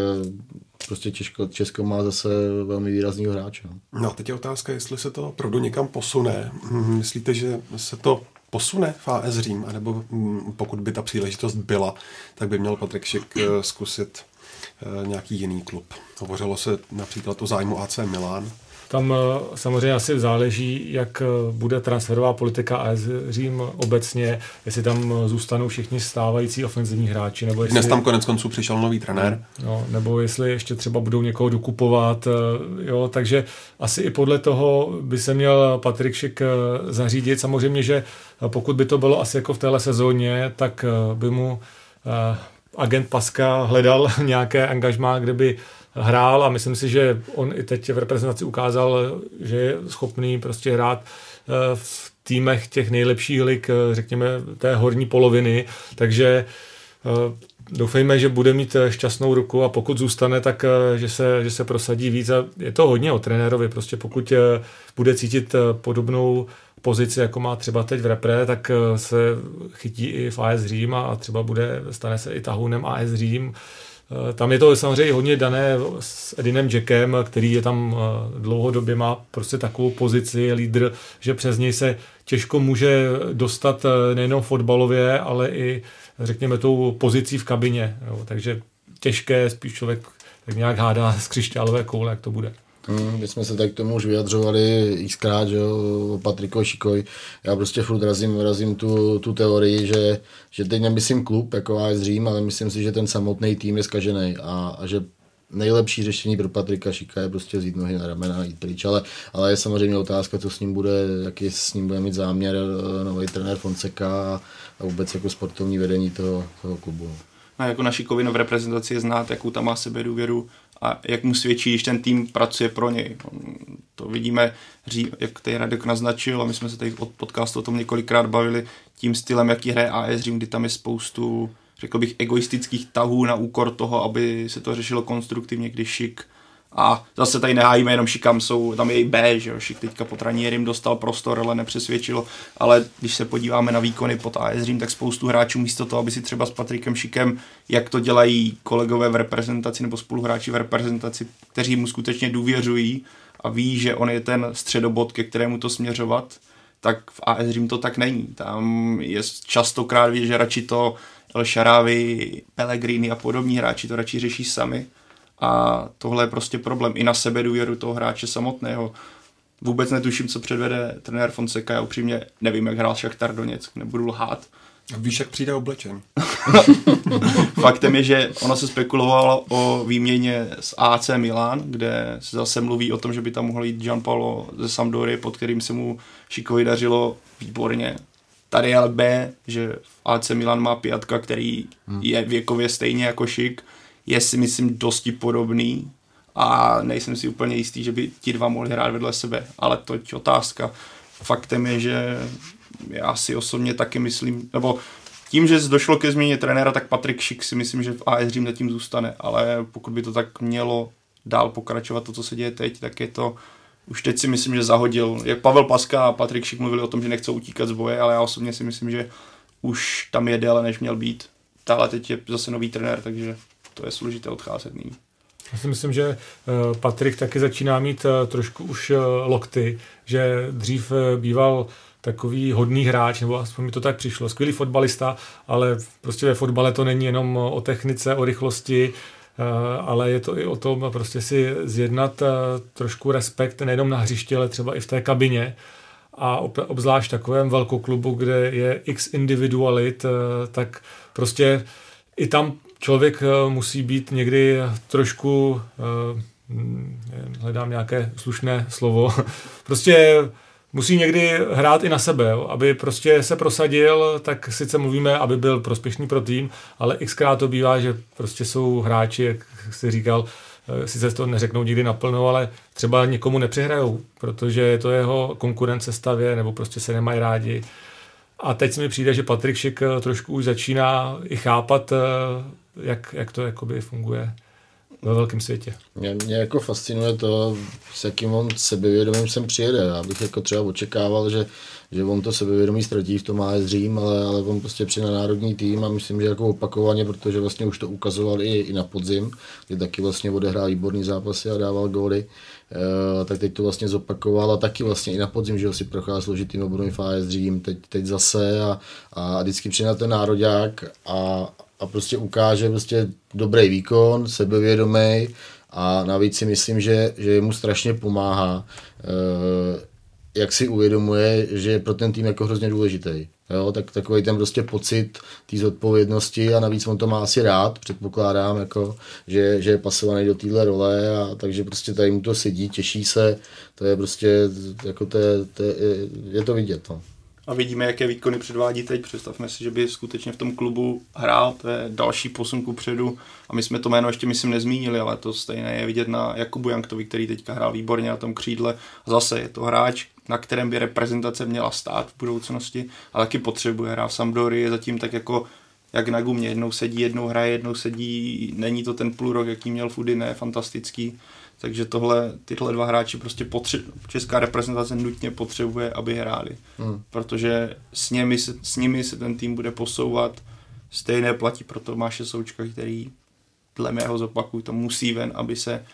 F: prostě Česko, Česko má zase velmi výrazného hráče.
D: No. no teď je otázka, jestli se to opravdu někam posune. Myslíte, že se to posune v AS Řím, anebo mm, pokud by ta příležitost byla, tak by měl Patrik Šik eh, zkusit eh, nějaký jiný klub. Hovořilo se například o zájmu AC Milan,
E: tam eh, samozřejmě asi záleží, jak eh, bude transferová politika AS Řím obecně, jestli tam eh, zůstanou všichni stávající ofenzivní hráči. Nebo jestli,
D: Dnes tam konec konců přišel nový trenér.
E: No, nebo jestli ještě třeba budou někoho dokupovat. Jo, takže asi i podle toho by se měl Patrik Šik zařídit. Samozřejmě, že pokud by to bylo asi jako v téhle sezóně, tak by mu agent Paska hledal nějaké angažmá, kde by hrál a myslím si, že on i teď v reprezentaci ukázal, že je schopný prostě hrát eh, v týmech těch nejlepších lig, eh, řekněme, té horní poloviny, takže eh, doufejme, že bude mít šťastnou ruku a pokud zůstane, tak že se, že se prosadí víc. A je to hodně o trenérovi, prostě pokud bude cítit podobnou pozici, jako má třeba teď v repre, tak se chytí i v AS Řím a třeba bude, stane se i tahunem AS Řím, tam je to samozřejmě hodně dané s Edinem Jackem, který je tam eh, dlouhodobě, má prostě takovou pozici, lídr, že přes něj se těžko může dostat eh, nejenom fotbalově, ale i řekněme tou pozicí v kabině. Jo. Takže těžké, spíš člověk tak nějak hádá z křišťálové koule, jak to bude.
F: Hmm, my jsme se tak tomu už vyjadřovali xkrát, že jo, o Patrikovi Šikoj. Já prostě furt razím, razím tu, tu teorii, že, že teď nemyslím klub jako AS Řím, ale myslím si, že ten samotný tým je skažený a, a že nejlepší řešení pro Patrika Šika je prostě vzít nohy na ramena a jít pryč, ale, ale je samozřejmě otázka, co s ním bude, jaký s ním bude mít záměr eh, nový trenér Fonseca a, a vůbec jako sportovní vedení toho, toho klubu.
G: No, jako na Šikovi v reprezentaci je znát, jakou tam má sebe důvěru a jak mu svědčí, když ten tým pracuje pro něj. To vidíme, jak tady Radek naznačil a my jsme se tady od podcastu o tom několikrát bavili tím stylem, jaký hraje AS Řím, kdy tam je spoustu řekl bych, egoistických tahů na úkor toho, aby se to řešilo konstruktivně, když šik a zase tady nehájíme jenom šikam, jsou tam je i B, že jo, šik teďka pod Ranierim dostal prostor, ale nepřesvědčilo, ale když se podíváme na výkony pod AS Řím, tak spoustu hráčů místo toho, aby si třeba s Patrikem Šikem, jak to dělají kolegové v reprezentaci nebo spoluhráči v reprezentaci, kteří mu skutečně důvěřují a ví, že on je ten středobod, ke kterému to směřovat, tak v AS Řím to tak není. Tam je častokrát že radši to El Sharawi, Pellegrini a podobní hráči to radši řeší sami a tohle je prostě problém i na sebe důvěru toho hráče samotného. Vůbec netuším, co předvede trenér Fonseca, já upřímně nevím, jak hrál Šachtar Doněck, nebudu lhát,
D: Víš, jak přijde oblečen.
G: Faktem je, že ono se spekulovalo o výměně s AC Milan, kde se zase mluví o tom, že by tam mohl jít Gianpaolo ze Sampdory, pod kterým se mu Šikovi dařilo výborně. Tady je ale B, že v AC Milan má pětka, který hmm. je věkově stejně jako Šik, je si myslím dosti podobný a nejsem si úplně jistý, že by ti dva mohli hrát vedle sebe, ale to je otázka. Faktem je, že já si osobně taky myslím, nebo tím, že došlo ke změně trenéra, tak Patrik Šik si myslím, že v AS Řím zatím zůstane, ale pokud by to tak mělo dál pokračovat to, co se děje teď, tak je to už teď si myslím, že zahodil. Jak Pavel Paska a Patrik Šik mluvili o tom, že nechcou utíkat z boje, ale já osobně si myslím, že už tam je déle, než měl být. Dále teď je zase nový trenér, takže to je složité odcházet nyní.
E: Já si myslím, že eh, Patrik taky začíná mít eh, trošku už eh, lokty, že dřív býval takový hodný hráč, nebo aspoň mi to tak přišlo. Skvělý fotbalista, ale prostě ve fotbale to není jenom o technice, o rychlosti, ale je to i o tom prostě si zjednat trošku respekt nejenom na hřišti, ale třeba i v té kabině. A obzvlášť takovém velkoklubu, kde je x individualit, tak prostě i tam člověk eh, musí být někdy trošku, eh, hm, hledám nějaké slušné slovo, prostě musí někdy hrát i na sebe, aby prostě se prosadil, tak sice mluvíme, aby byl prospěšný pro tým, ale xkrát to bývá, že prostě jsou hráči, jak jsi říkal, eh, sice to neřeknou nikdy naplno, ale třeba někomu nepřihrajou, protože je to jeho konkurence stavě, nebo prostě se nemají rádi. A teď mi přijde, že Patrik Šik trošku už začíná i chápat jak, jak to jakoby funguje ve velkém světě.
F: Mě, mě jako fascinuje to, s jakým on sebevědomím sem přijede. Já bych jako třeba očekával, že, že on to sebevědomí ztratí v tom AS Řím, ale, ale on prostě přijde na národní tým a myslím, že jako opakovaně, protože vlastně už to ukazoval i, i na podzim, kdy taky vlastně odehrál výborný zápasy a dával góly, tak teď to vlastně zopakoval a taky vlastně i na podzim, že si procházel složitým obrovým v AS Řím, teď, teď zase a, a vždycky přijde na ten nároďák a, a prostě ukáže prostě dobrý výkon, sebevědomý a navíc si myslím, že, že mu strašně pomáhá, eh, jak si uvědomuje, že je pro ten tým jako hrozně důležitý. Jo, tak takový ten prostě pocit té zodpovědnosti a navíc on to má asi rád, předpokládám, jako, že, že je pasovaný do téhle role a takže prostě tady mu to sedí, těší se, to je prostě, jako to je, to je, je to vidět. No
G: a vidíme, jaké výkony předvádí teď. Představme si, že by skutečně v tom klubu hrál, to je další posun ku předu. A my jsme to jméno ještě, myslím, nezmínili, ale to stejné je vidět na Jakubu Janktovi, který teďka hrál výborně na tom křídle. Zase je to hráč, na kterém by reprezentace měla stát v budoucnosti, a taky potřebuje hrát v Sampdory, je zatím tak jako jak na gumě, jednou sedí, jednou hraje, jednou sedí, není to ten půl rok, jaký měl Fudy, ne, fantastický takže tohle, tyhle dva hráči prostě potře- česká reprezentace nutně potřebuje, aby hráli. Hmm. Protože s nimi, se, s nimi se ten tým bude posouvat. Stejné platí pro Tomáše Součka, který dle mého zopakuju, to musí ven, aby se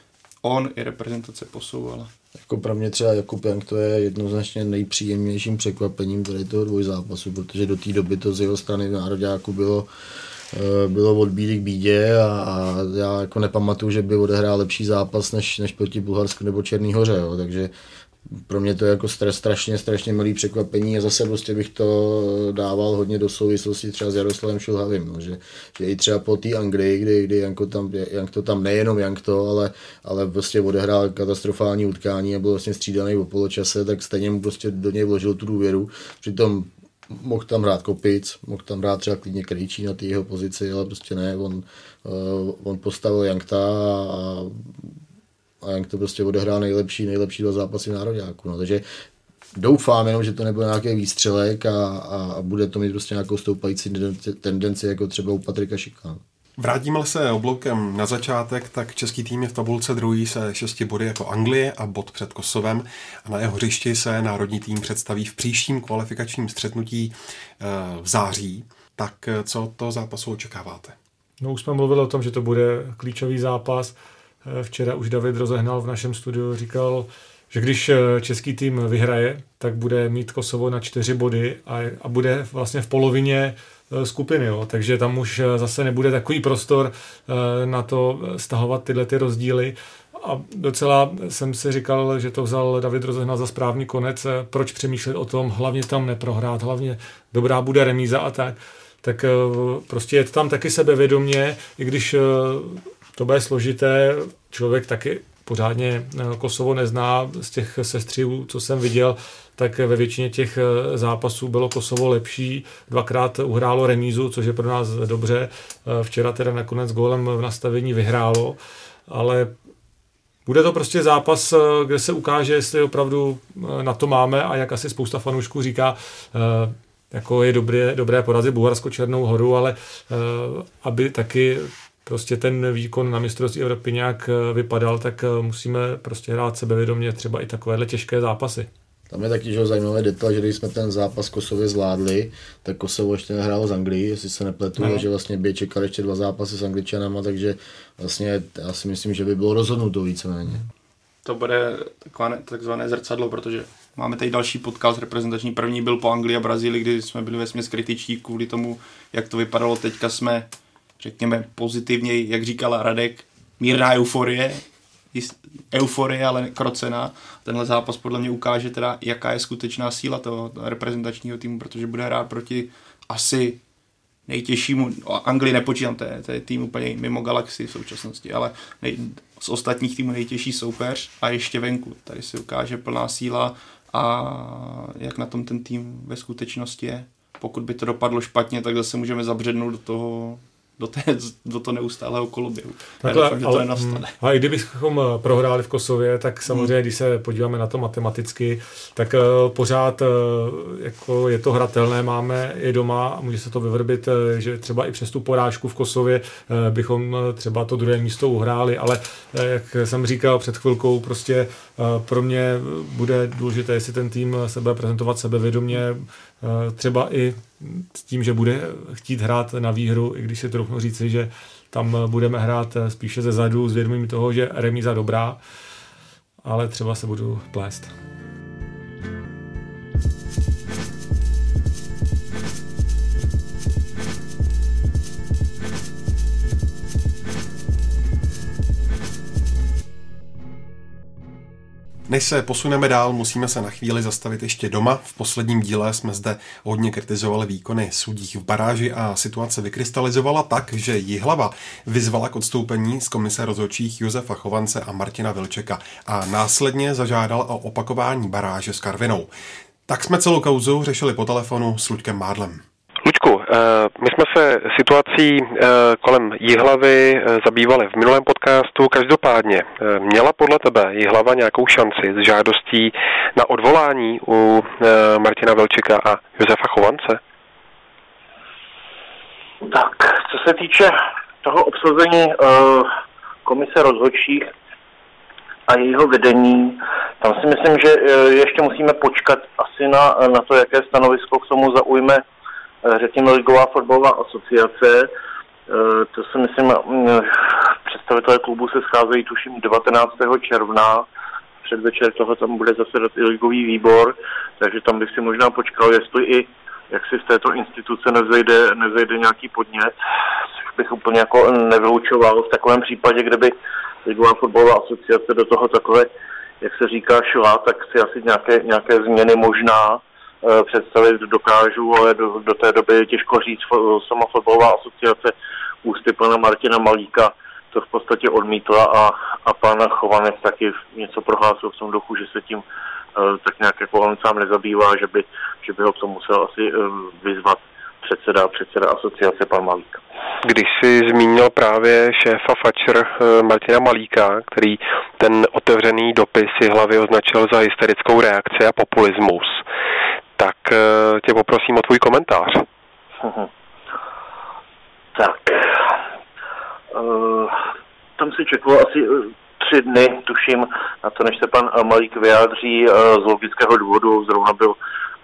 G: on i reprezentace posouvala.
F: Jako pro mě třeba Jakub Jank to je jednoznačně nejpříjemnějším překvapením tady toho dvojzápasu, protože do té doby to z jeho strany v Nároďáku bylo bylo od bídy k bídě a, a já jako nepamatuju, že by odehrál lepší zápas než, než proti Bulharsku nebo Černý hoře, jo, takže pro mě to je jako stres, strašně, strašně milý překvapení a zase prostě bych to dával hodně do souvislosti třeba s Jaroslavem Šilhavým, no, že, že, i třeba po té Anglii, kdy, kdy Janko tam, Jank to tam nejenom Jank to, ale, ale prostě odehrál katastrofální utkání a byl vlastně střídaný o poločase, tak stejně mu prostě do něj vložil tu důvěru. Přitom mohl tam hrát Kopic, mohl tam hrát třeba klidně Krejčí na té jeho pozici, ale prostě ne, on, uh, on postavil Jankta a, a Jank to prostě odehrál nejlepší, nejlepší dva zápasy v Národňáku. No. Takže doufám jenom, že to nebude nějaký výstřelek a, a, bude to mít prostě nějakou stoupající tendenci, jako třeba u Patrika Šika.
D: Vrátíme se obloukem na začátek, tak český tým je v tabulce druhý se šesti body jako Anglie a bod před Kosovem a na jeho hřišti se národní tým představí v příštím kvalifikačním střetnutí eh, v září. Tak eh, co to zápasu očekáváte?
E: No už jsme mluvili o tom, že to bude klíčový zápas. Eh, včera už David rozehnal v našem studiu, říkal, že když český tým vyhraje, tak bude mít Kosovo na čtyři body a, a bude vlastně v polovině skupiny, jo. takže tam už eh, zase nebude takový prostor eh, na to stahovat tyhle ty rozdíly. A docela jsem si říkal, že to vzal David Rozehnal za správný konec, proč přemýšlet o tom, hlavně tam neprohrát, hlavně dobrá bude remíza a tak. tak prostě je to tam taky sebevědomě, i když to bude složité, člověk taky pořádně Kosovo nezná z těch sestřivů, co jsem viděl, tak ve většině těch eh, zápasů bylo Kosovo lepší. Dvakrát uhrálo remízu, což je pro nás dobře. Eh, včera teda nakonec gólem v nastavení vyhrálo, ale bude to prostě zápas, eh, kde se ukáže, jestli opravdu na to máme a jak asi spousta fanoušků říká, jako je dobré, dobré porazit Bulharsko Černou horu, ale aby taky prostě ten výkon na mistrovství Evropy nějak vypadal, tak musíme prostě hrát sebevědomě třeba i takovéhle těžké zápasy.
F: Tam je taky že zajímavý detail, že když jsme ten zápas Kosově zvládli, tak Kosovo ještě nehrálo z Anglii, jestli se nepletu, no. že vlastně by čekali ještě dva zápasy s Angličanama, takže vlastně já si myslím, že by bylo rozhodnuto víceméně.
G: To bude takové, takzvané zrcadlo, protože máme tady další podcast reprezentační. První byl po Anglii a Brazílii, kdy jsme byli ve kritičtí kvůli tomu, jak to vypadalo. Teďka jsme, řekněme, pozitivně, jak říkala Radek, mírná euforie, euforie, ale krocená. Tenhle zápas podle mě ukáže teda, jaká je skutečná síla toho reprezentačního týmu, protože bude hrát proti asi nejtěžšímu, Anglii nepočítám, to je, to je tým úplně mimo galaxii v současnosti, ale nej, z ostatních týmů nejtěžší soupeř a ještě venku. Tady se ukáže plná síla a jak na tom ten tým ve skutečnosti je. Pokud by to dopadlo špatně, tak zase můžeme zabřednout do toho do, té, do toho neustálého koloběhu.
E: Takhle, doufám, ale, to nastane. A i kdybychom eh, prohráli v Kosově, tak samozřejmě, hmm. když se podíváme na to matematicky, tak uh, pořád uh, jako je to hratelné, máme je doma a může se to vyvrbit, uh, že třeba i přes tu porážku v Kosově uh, bychom uh, třeba to druhé místo uhráli, ale uh, jak jsem říkal před chvilkou, prostě uh, pro mě bude důležité, jestli ten tým se bude prezentovat sebevědomě, uh, třeba i s tím, že bude chtít hrát na výhru, i když si trochu říci, že tam budeme hrát spíše ze zadu s vědomím toho, že remíza dobrá, ale třeba se budu plést.
D: Než se posuneme dál, musíme se na chvíli zastavit ještě doma. V posledním díle jsme zde hodně kritizovali výkony sudích v baráži a situace vykrystalizovala tak, že Jihlava vyzvala k odstoupení z komise rozhodčích Josefa Chovance a Martina Vilčeka a následně zažádal o opakování baráže s Karvinou. Tak jsme celou kauzu řešili po telefonu s Luďkem Mádlem.
H: Eh, my jsme se situací eh, kolem Jihlavy eh, zabývali v minulém podcastu. Každopádně, měla podle tebe Jihlava nějakou šanci s žádostí na odvolání u Martina Velčika a Josefa Chovance?
I: Tak, co se týče toho obsazení komise rozhodčích a jejího vedení, tam si myslím, že ještě musíme počkat asi na, na to, jaké stanovisko k tomu zaujme řekněme, Ligová fotbalová asociace. Eh, to si myslím, mm, představitelé klubu se scházejí tuším 19. června. Předvečer toho tam bude zasedat i ligový výbor, takže tam bych si možná počkal, jestli i jak si z této instituce nezejde, nezejde nějaký podnět, což bych úplně jako nevylučoval v takovém případě, kdyby Ligová fotbalová asociace do toho takové, jak se říká, šla, tak si asi nějaké, nějaké změny možná Eh, představit dokážu, ale do, do té doby je těžko říct. Sama fotbalová asociace ústy pana Martina Malíka to v podstatě odmítla a, a pan Chovanec taky něco prohlásil v tom duchu, že se tím uh, tak nějak jako on sám nezabývá, že by, že by ho k tomu musel asi uh, vyzvat předseda, předseda asociace pan Malík.
H: Když si zmínil právě šéfa Fatcher Martina Malíka, který ten otevřený dopis si hlavy označil za hysterickou reakci a populismus, tak eh, tě poprosím o tvůj komentář.
I: Tak, uh, tam si čekalo asi uh, tři dny, tuším, na to, než se pan Malík vyjádří z logického důvodu. Zrovna byl,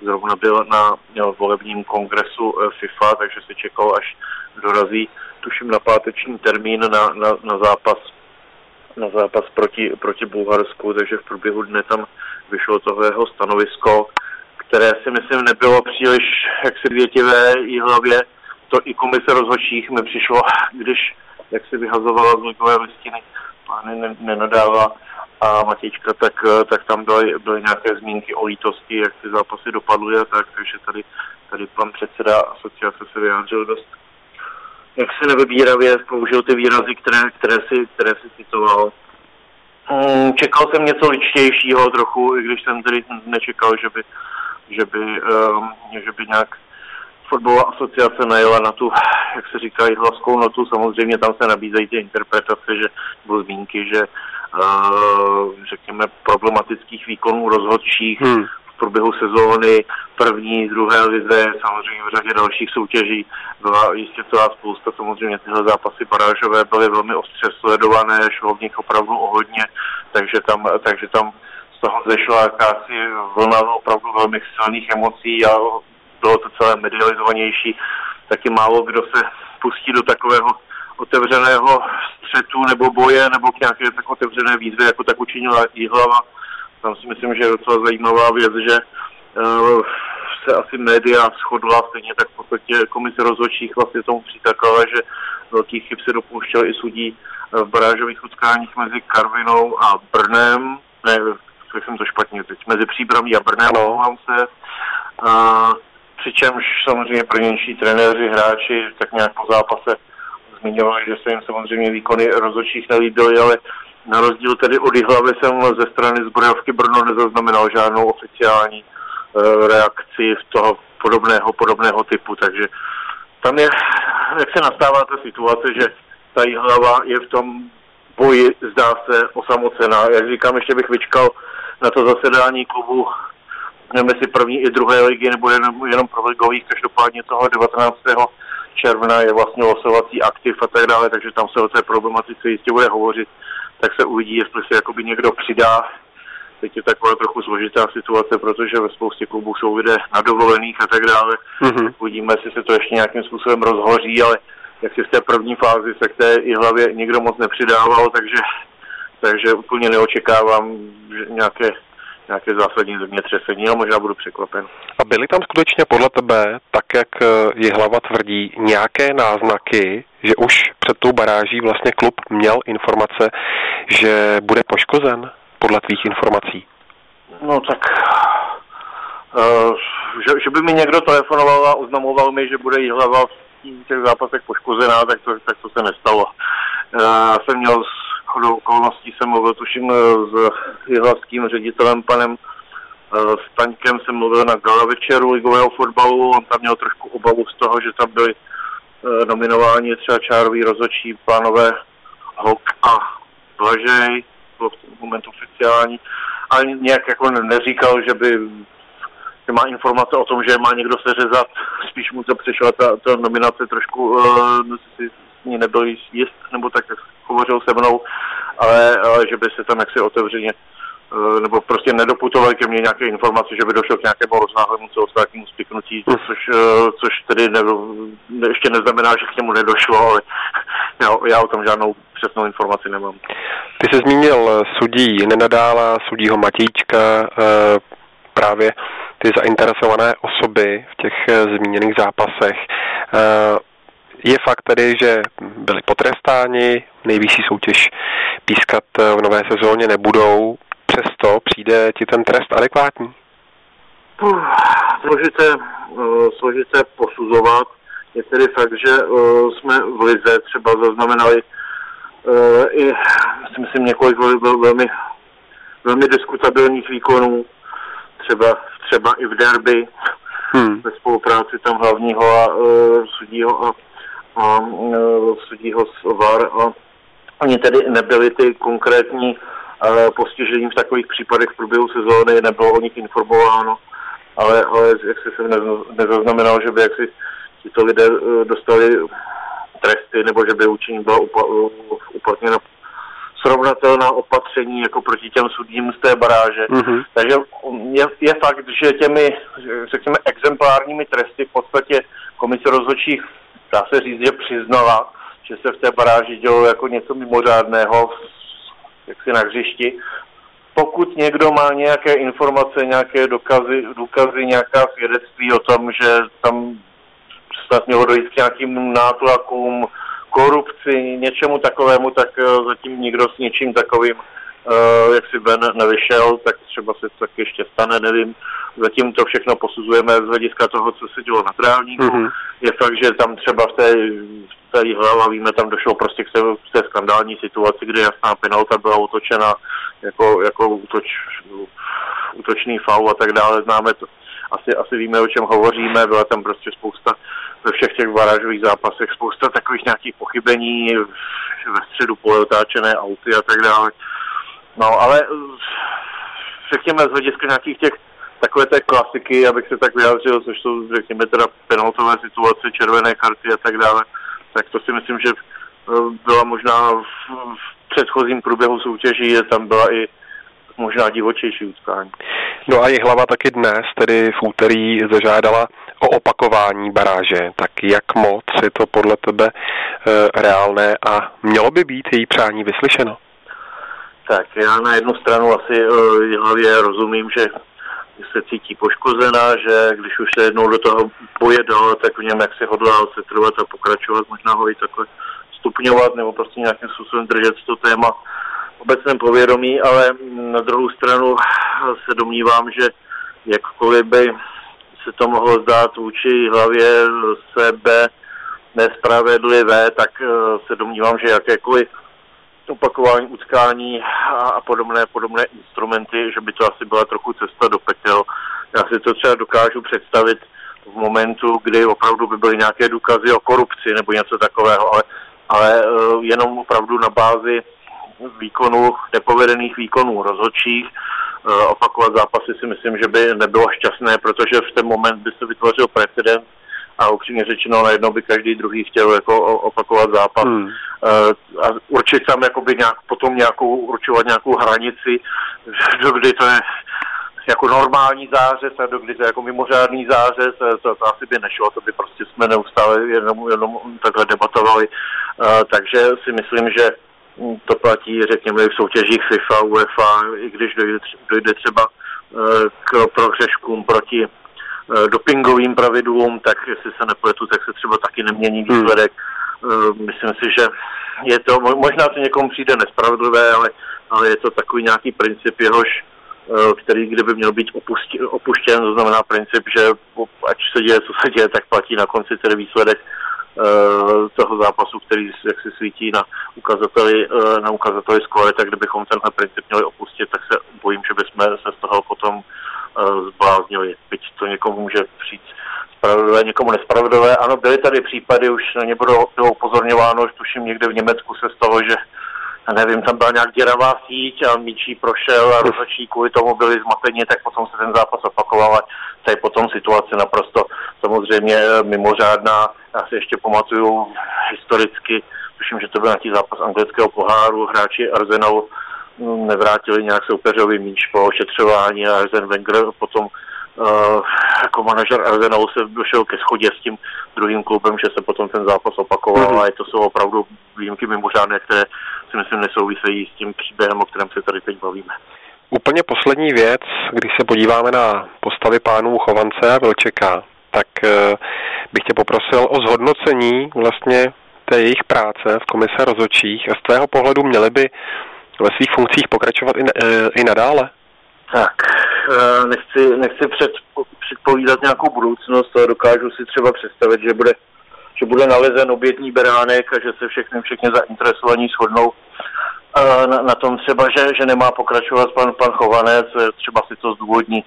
I: zrovna byl na volebním kongresu FIFA, takže se čekalo, až dorazí, tuším, na páteční termín na, na, na zápas na zápas proti, proti Bulharsku, takže v průběhu dne tam vyšlo toho jeho stanovisko které si myslím nebylo příliš jaksi větivé hlavě. To i komise rozhodčích mi přišlo, když jak si vyhazovala z likové listiny, pány nenadává a Matějčka, tak, tak tam byly, byly nějaké zmínky o lítosti, jak ty zápasy dopadly a tak, takže tady tady pan předseda asociace se vyjádřil dost jak se nevybíravě použil ty výrazy, které, které, si, které si citoval. Mm, čekal jsem něco ličtějšího trochu, i když jsem tedy nečekal, že by, že by, um, že by nějak fotbalová asociace najela na tu, jak se říká, hlaskou notu. Samozřejmě tam se nabízejí ty interpretace, že nebo zmínky, že uh, řekněme problematických výkonů rozhodčích hmm v průběhu sezóny, první, druhé lize, samozřejmě v řadě dalších soutěží byla jistě celá spousta. Samozřejmě tyhle zápasy barážové byly velmi ostře sledované, šlo v nich opravdu o hodně, takže tam, takže tam toho zešla jakási vlna opravdu velmi silných emocí a bylo to celé medializovanější. Taky málo kdo se pustí do takového otevřeného střetu nebo boje nebo k nějaké tak otevřené výzvy, jako tak učinila Jihlava tam si myslím, že je docela zajímavá věc, že uh, se asi média shodla, stejně tak v podstatě komise rozhodčích vlastně tomu přitakala, že velký chyb se dopouštěl i sudí v barážových utkáních mezi Karvinou a Brnem, ne, řekl jsem to špatně teď, mezi Příbramí a Brnem, no. se. Uh, přičemž samozřejmě prvnější trenéři, hráči tak nějak po zápase zmiňovali, že se jim samozřejmě výkony rozhodčích nelíbily, ale na rozdíl tedy od hlavy jsem ze strany zbrojovky Brno nezaznamenal žádnou oficiální e, reakci v toho podobného, podobného typu, takže tam je, jak se nastává ta situace, že ta hlava je v tom boji, zdá se, osamocená. Jak říkám, ještě bych vyčkal na to zasedání klubu, nevím si první i druhé ligy, nebo jenom, jenom pro ligových, každopádně toho 19. června je vlastně losovací aktiv a tak dále, takže tam se o té problematice jistě bude hovořit tak se uvidí, jestli se jakoby někdo přidá. Teď je taková trochu složitá situace, protože ve spoustě klubů jsou lidé na dovolených a tak dále. Mm-hmm. Uvidíme, jestli se to ještě nějakým způsobem rozhoří, ale jak si v té první fázi se k té i hlavě nikdo moc nepřidával, takže, takže úplně neočekávám že nějaké nějaké zásadní zemětřesení, ale možná budu překvapen.
H: A byly tam skutečně podle tebe, tak jak je hlava tvrdí, nějaké náznaky, že už před tou baráží vlastně klub měl informace, že bude poškozen podle tvých informací?
I: No tak, uh, že, že by mi někdo telefonoval a oznamoval mi, že bude hlava v těch zápasech poškozená, tak to, tak to se nestalo. Uh, já jsem měl s chodou okolností jsem mluvil tuším s jihlavským ředitelem panem Staňkem jsem mluvil na gala večeru ligového fotbalu, on tam měl trošku obavu z toho, že tam byli Eh, nominováni třeba čárový rozhodčí pánové Hok a Blažej, bylo v tom momentu oficiální, ale nějak jako neříkal, že by že má informace o tom, že má někdo seřezat, spíš mu to přišla ta, ta nominace trošku, uh, si s ní nebyl jist, nebo tak, jak hovořil se mnou, ale, ale že by se tam jaksi otevřeně Eh, nebo prostě nedoputovaly ke mně nějaké informace, že by došlo k nějakému roznáhlému celostátnímu spiknutí, hm. což, eh, což tedy ne, ještě neznamená, že k němu nedošlo, ale já, já o tom žádnou přesnou informaci nemám.
H: Ty jsi zmínil sudí Nenadála, sudího Matějčka, eh, právě ty zainteresované osoby v těch zmíněných zápasech. Je fakt tedy, že byli potrestáni, nejvyšší soutěž pískat v nové sezóně nebudou, přesto přijde ti ten trest adekvátní?
I: Složité, uh, složité posuzovat. Je tedy fakt, že uh, jsme v Lize třeba zaznamenali i, si myslím, několik vel, velmi, velmi diskutabilních výkonů, třeba, třeba i v derby, hmm. ve spolupráci tam hlavního a uh, sudího a, a uh, sudího z VAR a oni tedy nebyli ty konkrétní postižením v takových případech v průběhu sezóny, nebylo o nich informováno, ale, ale jak se jsem nezaznamenal, že by jaksi tito lidé e, dostali tresty, nebo že by učení byla uplatněna srovnatelná opatření jako proti těm sudím z té baráže. Mm-hmm. Takže je, je fakt, že těmi, řekněme, exemplárními tresty v podstatě komise rozhodčích, dá se říct, že přiznala, že se v té baráži dělo jako něco mimořádného jaksi na hřišti. Pokud někdo má nějaké informace, nějaké dokazy, důkazy, nějaká svědectví o tom, že tam snad mělo dojít k nějakým nátlakům, korupci, něčemu takovému, tak eh, zatím nikdo s něčím takovým uh, jak si Ben nevyšel, tak třeba se to tak ještě stane, nevím. Zatím to všechno posuzujeme z hlediska toho, co se dělo na trávníku. Mm-hmm. Je fakt, že tam třeba v té, v té hlava, víme, tam došlo prostě k té, k té skandální situaci, kdy jasná penalta byla utočena jako, jako útoč, útočný faul a tak dále. Známe to, asi, asi víme, o čem hovoříme, byla tam prostě spousta ve všech těch barážových zápasech, spousta takových nějakých pochybení, ve středu pole otáčené auty a tak dále. No, ale řekněme z hlediska nějakých těch takové té klasiky, abych se tak vyjádřil, což jsou, řekněme, teda penaltové situace, červené karty a tak dále, tak to si myslím, že eh, byla možná v, v předchozím průběhu soutěží, tam byla i možná divočejší utkání.
H: No a hlava taky dnes, tedy v úterý, zažádala o opakování baráže. Tak jak moc je to podle tebe e, reálné a mělo by být její přání vyslyšeno?
I: Tak já na jednu stranu asi e, hlavě rozumím, že se cítí poškozená, že když už se jednou do toho boje dal, tak v něm jak se hodlá se trvat a pokračovat, možná ho i takhle stupňovat nebo prostě nějakým způsobem držet to téma obecném povědomí, ale na druhou stranu se domnívám, že jakkoliv by se to mohlo zdát vůči hlavě sebe nespravedlivé, tak eh, se domnívám, že jakékoliv opakování utkání a podobné, podobné instrumenty, že by to asi byla trochu cesta do pekel. Já si to třeba dokážu představit v momentu, kdy opravdu by byly nějaké důkazy o korupci nebo něco takového, ale, ale eh, jenom opravdu na bázi výkonů, nepovedených výkonů rozhodčích. Eh, opakovat zápasy si myslím, že by nebylo šťastné, protože v ten moment by se vytvořil precedent a upřímně řečeno najednou by každý druhý chtěl jako opakovat zápas. Hmm. Eh, a určit tam jakoby nějak, potom nějakou, určovat nějakou hranici, do kdy to je jako normální zářez a do kdy to je jako mimořádný zářez, eh, to, to asi by nešlo, to by prostě jsme neustále jenom, jenom takhle debatovali. takže si myslím, že to platí, řekněme, v soutěžích FIFA, UEFA, i když dojde, dojde třeba eh, k prohřeškům proti eh, dopingovým pravidlům, tak jestli se nepletu, tak se třeba taky nemění hmm. výsledek. Hmm. Myslím si, že je to, možná to někomu přijde nespravedlivé, ale, ale je to takový nějaký princip, jehož který kdyby měl být opuštěn, to znamená princip, že ať se děje, co se děje, tak platí na konci tedy výsledek Eh, toho zápasu, který jak se svítí na ukazateli, eh, na ukazateli skóre, tak kdybychom tenhle princip měli opustit, tak se bojím, že bychom se z toho potom eh, zbláznili. Byť to někomu může přijít spravedlivé, někomu nespravedlivé. Ano, byly tady případy, už na ně bylo, bylo upozorňováno, že tuším někde v Německu se stalo, že nevím, tam byla nějak děravá síť a míčí prošel a rozhodčí kvůli tomu byli zmateni, tak potom se ten zápas opakoval a to je potom situace naprosto samozřejmě mimořádná. Já si ještě pamatuju historicky, tuším, že to byl nějaký zápas anglického poháru, hráči Arsenalu nevrátili nějak soupeřový míč po ošetřování a Arsen Wenger potom uh, jako manažer Arsenalu se došel ke schodě s tím druhým klubem, že se potom ten zápas opakoval mm-hmm. a to jsou opravdu výjimky mimořádné, které si myslím nesouvisejí s tím příběhem, o kterém se tady teď bavíme.
H: Úplně poslední věc, když se podíváme na postavy pánů Chovance a Vilčeka, tak eh, bych tě poprosil o zhodnocení vlastně té jejich práce v komise rozhodčích a z tvého pohledu měli by ve svých funkcích pokračovat i, eh, i nadále?
I: Tak, eh, nechci, nechci před, předpovídat nějakou budoucnost, ale dokážu si třeba představit, že bude, že bude nalezen obětní beránek a že se všechny, všechny zainteresovaní shodnou na, na tom třeba, že, že nemá pokračovat pan, pan Chovanec, třeba si to zdůvodní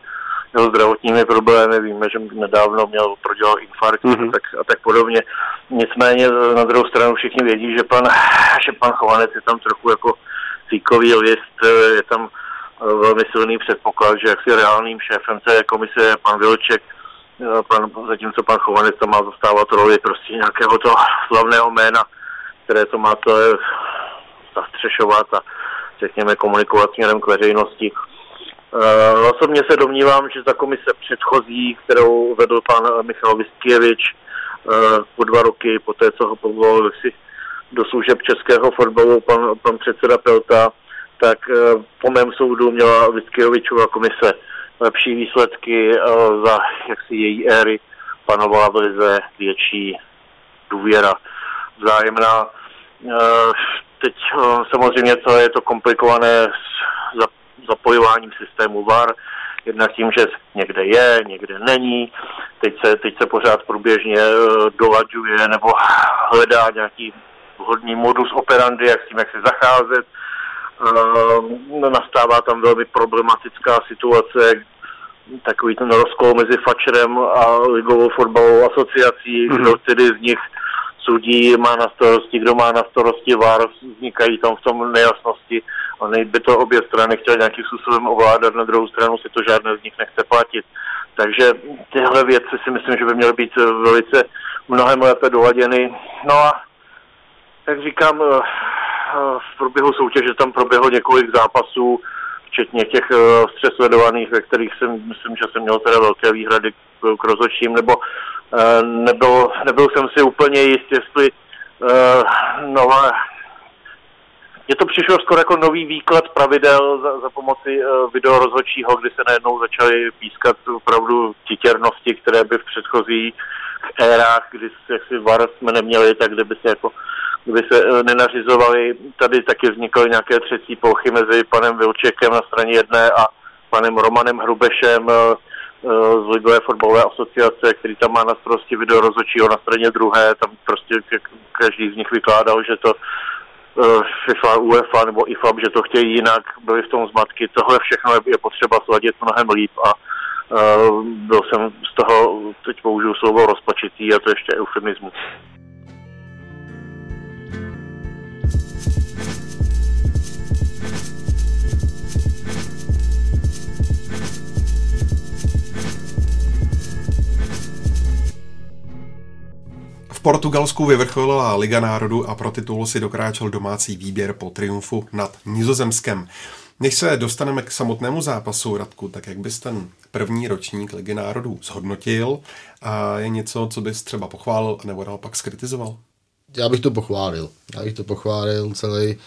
I: jeho zdravotními problémy, víme, že nedávno měl prodělal infarkt mm-hmm. a, tak, a tak podobně. Nicméně na druhou stranu všichni vědí, že pan, že pan Chovanec je tam trochu jako cíkový list, je tam eh, velmi silný předpoklad, že jaksi reálným šéfem té komise je pan Vilček, eh, pan, zatímco pan Chovanec tam má zastávat roli prostě nějakého toho slavného jména, které to má to zastřešovat a řekněme komunikovat směrem k veřejnosti. Uh, osobně se domnívám, že ta komise předchozí, kterou vedl pan Michal Vistkijevič uh, po dva roky, po té, co ho povolil si do služeb českého fotbalu pan, pan předseda Pelta, tak uh, po mém soudu měla Vistkijevičova komise lepší výsledky uh, za jaksi její éry panovala v lize větší důvěra vzájemná. Uh, teď samozřejmě to je to komplikované s zapojováním systému VAR, jednak tím, že někde je, někde není, teď se, teď se pořád průběžně dolaďuje nebo hledá nějaký vhodný modus operandi, jak s tím, jak se zacházet. Nastává tam velmi problematická situace, takový ten rozkol mezi Fačerem a Ligovou fotbalovou asociací, mm-hmm. kdo tedy z nich sudí má na starosti, kdo má na starosti VAR, vznikají tam v tom nejasnosti. Oni by to obě strany chtěli nějakým způsobem ovládat, na druhou stranu si to žádné z nich nechce platit. Takže tyhle věci si myslím, že by měly být velice mnohem lépe doladěny. No a jak říkám, eh, v průběhu soutěže tam proběhlo několik zápasů, včetně těch uh, střes sledovaných, ve kterých jsem, myslím, že jsem měl teda velké výhrady k, rozhodčím, nebo nebyl, nebyl jsem si úplně jist, jestli nové mně to přišlo skoro jako nový výklad pravidel za, za pomoci uh, videorozhodčího, kdy se najednou začaly pískat opravdu titěrnosti, které by v předchozích érách, kdy si VAR jsme neměli, tak kdyby se jako kdyby se uh, nenařizovali, tady taky vznikaly nějaké třetí plochy mezi panem Vilčekem na straně jedné a panem Romanem Hrubešem uh, z Ligové fotbalové asociace, který tam má na starosti videorozhodčího na straně druhé, tam prostě každý z nich vykládal, že to Eh, FIFA, UEFA nebo IFAB, že to chtějí jinak, byly v tom zmatky. Tohle všechno je potřeba sladit mnohem líp a byl jsem z toho, teď použiju slovo rozpačitý a to ještě eufemismus.
D: V Portugalsku vyvrcholila Liga národů a pro titul si dokráčel domácí výběr po triumfu nad Nizozemskem. Než se dostaneme k samotnému zápasu, Radku, tak jak bys ten první ročník Ligy národů zhodnotil a je něco, co bys třeba pochválil nebo naopak skritizoval?
F: Já bych to pochválil. Já bych to pochválil celý,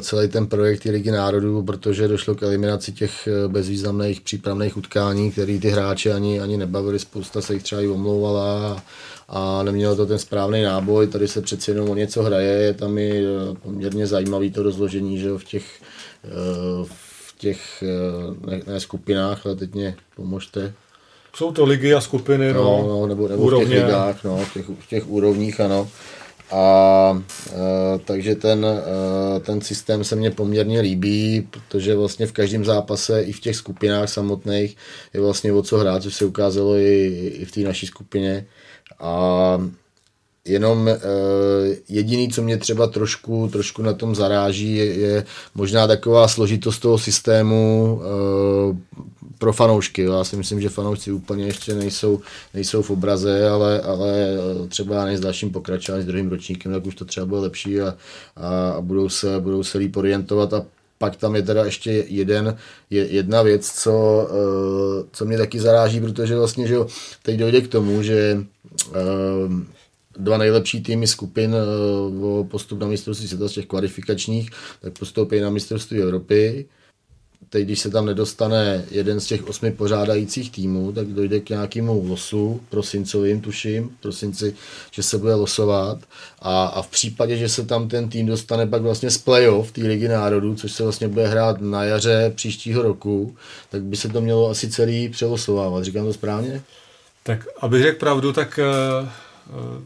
F: celý ten projekt Ligy národů, protože došlo k eliminaci těch eh, bezvýznamných přípravných utkání, které ty hráči ani, ani nebavili, spousta se jich třeba i omlouvala a nemělo to ten správný náboj, tady se přeci jenom o něco hraje, je tam i eh, poměrně zajímavý to rozložení, že jo, v těch, eh, v těch eh, ne, ne skupinách, ale teď mě pomožte.
E: Jsou to ligy a skupiny, no,
F: no, no nebo, nebo v těch ligách, no, v těch, v těch úrovních, ano. A e, takže ten, e, ten systém se mně poměrně líbí, protože vlastně v každém zápase i v těch skupinách samotných je vlastně o co hrát, což se ukázalo i, i v té naší skupině. A jenom e, jediný, co mě třeba trošku, trošku na tom zaráží, je, je možná taková složitost toho systému e, pro fanoušky. Já si myslím, že fanoušci úplně ještě nejsou, nejsou v obraze, ale, ale třeba než s dalším pokračováním, s druhým ročníkem, tak už to třeba bude lepší a, a, a budou, se, budou se líp orientovat. A pak tam je teda ještě jeden, je, jedna věc, co, uh, co mě taky zaráží, protože vlastně, že teď dojde k tomu, že uh, dva nejlepší týmy skupin o postup na mistrovství světa z těch kvalifikačních, tak postoupí na mistrovství Evropy teď, když se tam nedostane jeden z těch osmi pořádajících týmů, tak dojde k nějakému losu, prosincovým tuším, prosinci, že se bude losovat a, a v případě, že se tam ten tým dostane pak vlastně z playoff té ligy národů, což se vlastně bude hrát na jaře příštího roku, tak by se to mělo asi celý přelosovávat. Říkám to správně?
E: Tak abych řekl pravdu, tak uh, uh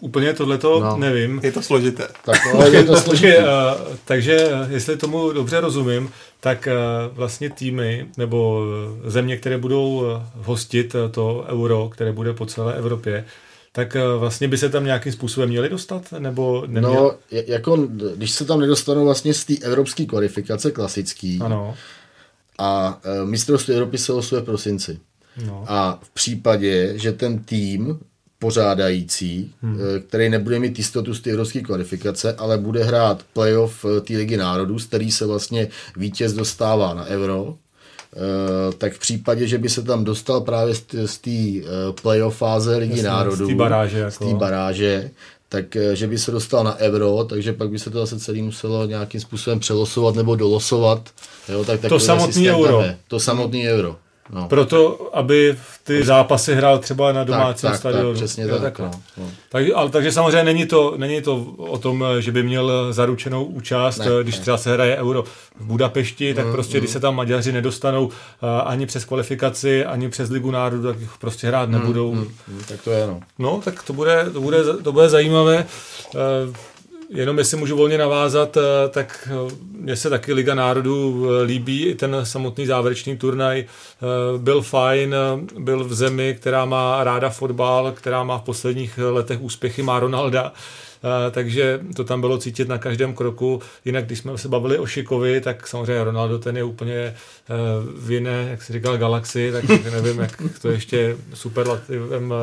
E: Úplně tohleto no. nevím.
D: Je to složité.
F: Tak, no, je to složité.
E: takže, uh, takže jestli tomu dobře rozumím, tak uh, vlastně týmy nebo země, které budou hostit to euro, které bude po celé Evropě, tak vlastně by se tam nějakým způsobem měli dostat? Nebo neměl?
F: No, jako, když se tam nedostanou vlastně z té evropské kvalifikace klasický
E: ano.
F: a mistrovství Evropy se losuje v prosinci. No. A v případě, že ten tým pořádající, hmm. Eh, který nebude mít jistotu z té evropské kvalifikace, ale bude hrát playoff eh, té ligy národů, z který se vlastně vítěz dostává na euro, eh, tak v případě, že by se tam dostal právě z té playoff fáze ligy Jasně, národů,
E: z té baráže, jako.
F: baráže, tak že by se dostal na euro, takže pak by se to zase celý muselo nějakým způsobem přelosovat nebo dolosovat. Jo, tak
E: to samotný euro.
F: To samotný euro.
E: No. Proto, aby ty zápasy hrál třeba na domácím
F: tak, tak,
E: stadionu.
F: Tak, přesně
E: jo,
F: tak. No,
E: no. Tak, ale, takže samozřejmě není to, není to o tom, že by měl zaručenou účast, ne, když ne. třeba se hraje euro v Budapešti, tak mm, prostě, mm. když se tam Maďaři nedostanou uh, ani přes kvalifikaci, ani přes Ligu národů, tak jich prostě hrát mm, nebudou. Mm,
F: mm, tak to je, no.
E: No, tak to bude, to bude, to bude zajímavé. Uh, Jenom jestli můžu volně navázat, eh, tak eh, mně se taky Liga národů eh, líbí, i ten samotný závěrečný turnaj byl fajn, byl v zemi, která má ráda fotbal, která má v posledních letech úspěchy, má Ronalda, takže to tam bylo cítit na každém kroku. Jinak, když jsme se bavili o Šikovi, tak samozřejmě Ronaldo ten je úplně v jiné, jak se říkal, galaxii, tak nevím, jak to ještě superlativem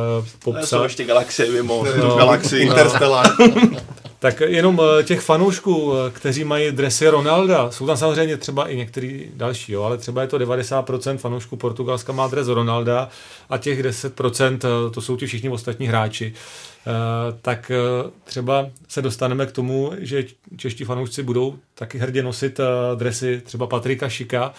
E: popsat.
G: Jsou ještě galaxie mimo no, galaxii.
F: Interstellar.
E: Tak jenom eh, těch fanoušků, eh, kteří mají dresy Ronalda, jsou tam samozřejmě třeba i některý další, jo, ale třeba je to 90% fanoušků Portugalska má dres Ronalda a těch 10% eh, to jsou ti všichni ostatní hráči. Tak třeba se dostaneme k tomu, že čeští fanoušci budou taky hrdě nosit dresy třeba Patrika Šika,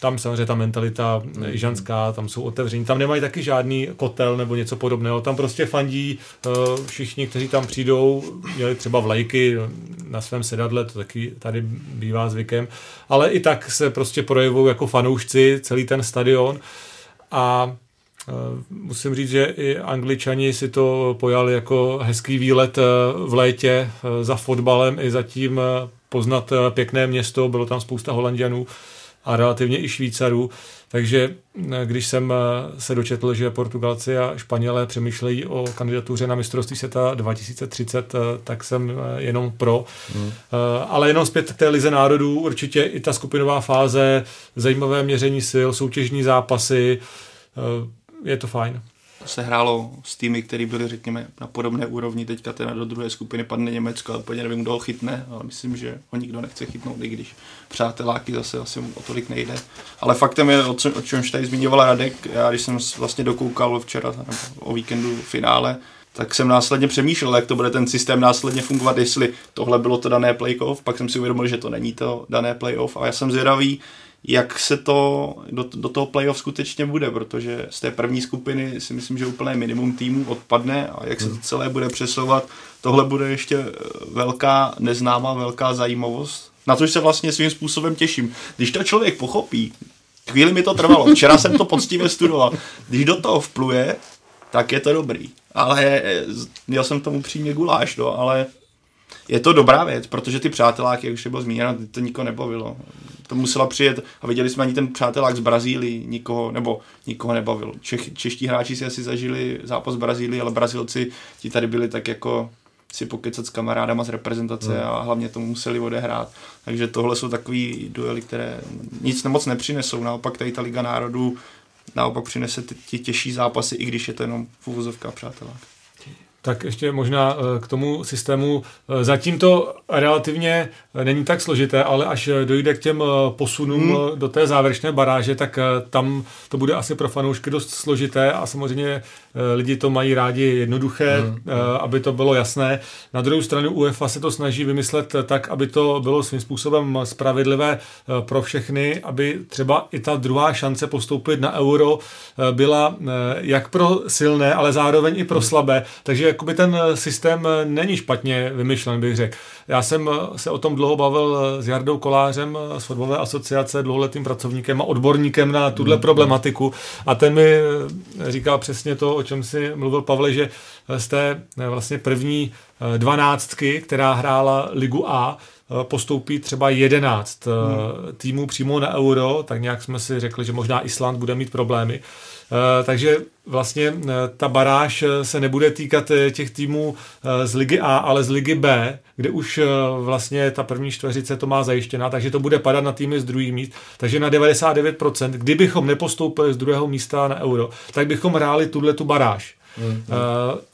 E: tam samozřejmě ta mentalita mm. ženská, tam jsou otevření, tam nemají taky žádný kotel nebo něco podobného, tam prostě fandí eh, všichni, kteří tam přijdou, měli třeba vlajky na svém sedadle, to taky tady bývá zvykem, ale i tak se prostě projevují jako fanoušci celý ten stadion a eh, Musím říct, že i angličani si to pojali jako hezký výlet v létě za fotbalem i zatím poznat pěkné město, bylo tam spousta holanděnů, a relativně i Švýcarů. Takže eh, když jsem eh, se dočetl, že Portugalci a Španělé přemýšlejí o kandidatuře na mistrovství světa 2030, eh, tak jsem jenom pro. Hmm. Ale jenom zpět k té lize národů, určitě i ta skupinová fáze, zajímavé měření sil, soutěžní zápasy, je to fajn
G: se hrálo s týmy, které byly, řekněme, na podobné úrovni. Teďka teda do druhé skupiny padne Německo, ale úplně nevím, kdo ho chytne, ale myslím, že ho nikdo nechce chytnout, i když přáteláky zase asi o tolik nejde. Ale faktem je, o, čem, o čemž tady zmiňoval Radek, já když jsem vlastně dokoukal včera nebo o víkendu finále, tak jsem následně přemýšlel, jak to bude ten systém následně fungovat, jestli tohle bylo to dané playoff, pak jsem si uvědomil, že to není to dané playoff a já jsem zvědavý, jak se to do, do toho playoff skutečně bude, protože z té první skupiny si myslím, že úplné minimum týmů odpadne a jak se to hmm. celé bude přesouvat, tohle bude ještě eh, velká neznámá, velká zajímavost, na což se vlastně svým způsobem těším. Když to člověk pochopí, chvíli mi to trvalo, včera jsem to poctivě studoval, když do toho vpluje, tak je to dobrý. Ale eh, měl jsem tomu přímě guláš, no, ale je to dobrá věc, protože ty přáteláky, jak už bylo zmíněno, to nikoho nebavilo. To musela přijet a viděli jsme ani ten přátelák z Brazílii, nikoho, nebo nikoho nebavil. Čech, čeští hráči si asi zažili zápas Brazílii, ale Brazilci ti tady byli tak jako si pokecat s kamarádama z reprezentace no. a hlavně tomu museli odehrát. Takže tohle jsou takový duely, které nic moc nepřinesou. Naopak tady ta Liga národů naopak přinese ty, ty těžší zápasy, i když je to jenom v úvozovkách přátelák.
E: Tak ještě možná eh, k tomu systému. Eh, zatím to relativně eh, není tak složité, ale až dojde k těm posunům hmm. do té závěrečné baráže, tak tam to bude asi pro fanoušky dost složité a samozřejmě lidi to mají rádi jednoduché, hmm. aby to bylo jasné. Na druhou stranu UEFA se to snaží vymyslet tak, aby to bylo svým způsobem spravedlivé pro všechny, aby třeba i ta druhá šance postoupit na euro byla jak pro silné, ale zároveň i pro hmm. slabé. Takže jakoby ten eh, systém eh, není špatně vymyšlen, bych řekl. Já jsem eh, se o tom dlouho bavil s Jardou Kolářem z fotbalové asociace, dlouholetým pracovníkem a odborníkem na tuhle hmm. problematiku a ten mi říkal přesně to, o čem si mluvil Pavle, že z té vlastně první dvanáctky, která hrála Ligu A, postoupí třeba 11 hmm. týmů přímo na euro, tak nějak jsme si řekli, že možná Island bude mít problémy. Eh, takže vlastně eh, ta baráž eh, se nebude týkat těch týmů z ligy A, ale z ligy B, kde už vlastně ta první čtveřice to má zajištěna, takže to bude padat na týmy z druhých míst. Takže na 99%, kdybychom nepostoupili z druhého místa na euro, tak bychom hráli tuhle tu baráž. Mm, mm.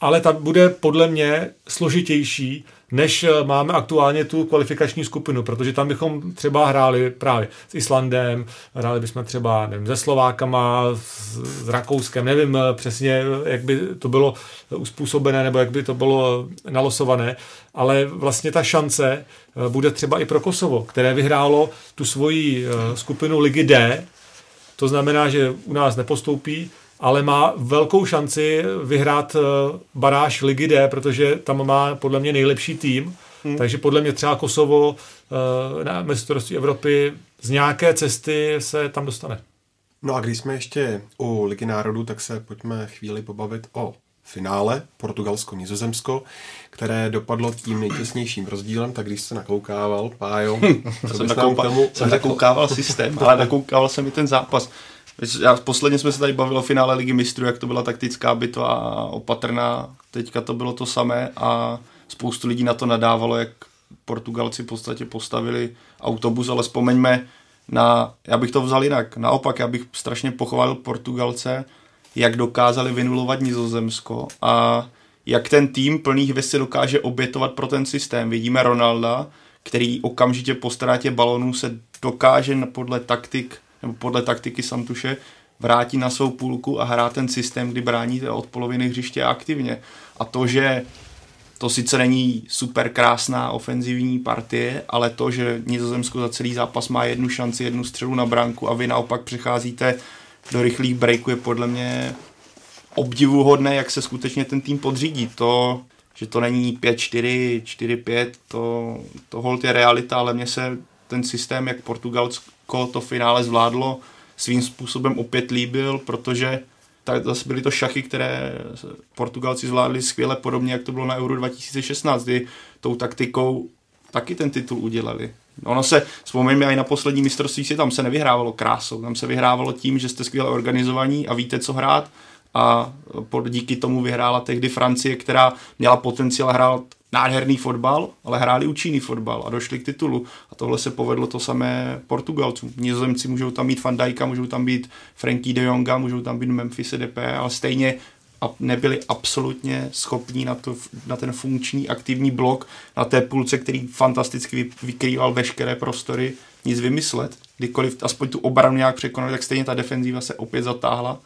E: Ale ta bude podle mě složitější, než eh, máme aktuálně tu kvalifikační skupinu, protože tam bychom třeba hráli právě s Islandem, hráli bychom třeba nevím, se Slovákama, s, s Rakouskem, nevím eh, přesně, jak by to bylo uspůsobené nebo jak by to bylo nalosované, ale vlastně ta šance eh, bude třeba i pro Kosovo, které vyhrálo tu svoji skupinu Ligy D, to znamená, že u nás nepostoupí, ale má velkou šanci vyhrát eh, baráž Ligy D, protože tam má podle mě nejlepší tým. Hmm. Takže podle mě třeba Kosovo eh, na mistrovství Evropy z nějaké cesty se tam dostane.
D: No a když jsme ještě u Ligy národů, tak se pojďme chvíli pobavit o finále Portugalsko-Nizozemsko, které dopadlo tím nejtěsnějším rozdílem, tak když se nakoukával, Pájo,
G: co jsem, nakoupa, tomu jsem nakoukával systém, ale nakoukával jsem i ten zápas. Já, posledně jsme se tady bavili o finále Ligy mistrů, jak to byla taktická bitva a opatrná. Teďka to bylo to samé a spoustu lidí na to nadávalo, jak Portugalci v podstatě postavili autobus, ale vzpomeňme na, já bych to vzal jinak, naopak, já bych strašně pochválil Portugalce, jak dokázali vynulovat Nizozemsko a jak ten tým plných hvězd dokáže obětovat pro ten systém. Vidíme Ronalda, který okamžitě po ztrátě balonů se dokáže podle taktik nebo podle taktiky Santuše vrátí na svou půlku a hrát ten systém, kdy bráníte od poloviny hřiště aktivně. A to, že to sice není super krásná ofenzivní partie, ale to, že Nizozemsko za celý zápas má jednu šanci, jednu střelu na branku a vy naopak přecházíte do rychlých breaků je podle mě obdivuhodné, jak se skutečně ten tým podřídí. To, že to není 5-4, 4-5, to, to hold je realita, ale mně se ten systém, jak Portugalsko to finále zvládlo, svým způsobem opět líbil, protože tak zase byly to šachy, které Portugalci zvládli skvěle, podobně jak to bylo na Euro 2016, kdy tou taktikou taky ten titul udělali. Ono se, vzpomeňme i na poslední mistrovství si tam se nevyhrávalo krásou, tam se vyhrávalo tím, že jste skvěle organizovaní a víte, co hrát a díky tomu vyhrála tehdy Francie, která měla potenciál hrát nádherný fotbal, ale hráli účinný fotbal a došli k titulu. A tohle se povedlo to samé Portugalcům. Nizozemci můžou tam mít Van Dijka, můžou tam být Frankie de Jonga, můžou tam být Memphis DP, ale stejně nebyli absolutně schopní na, to, na ten funkční aktivní blok na té půlce, který fantasticky vykrýval veškeré prostory, nic vymyslet. Kdykoliv aspoň tu obranu nějak překonali, tak stejně ta defenzíva se opět zatáhla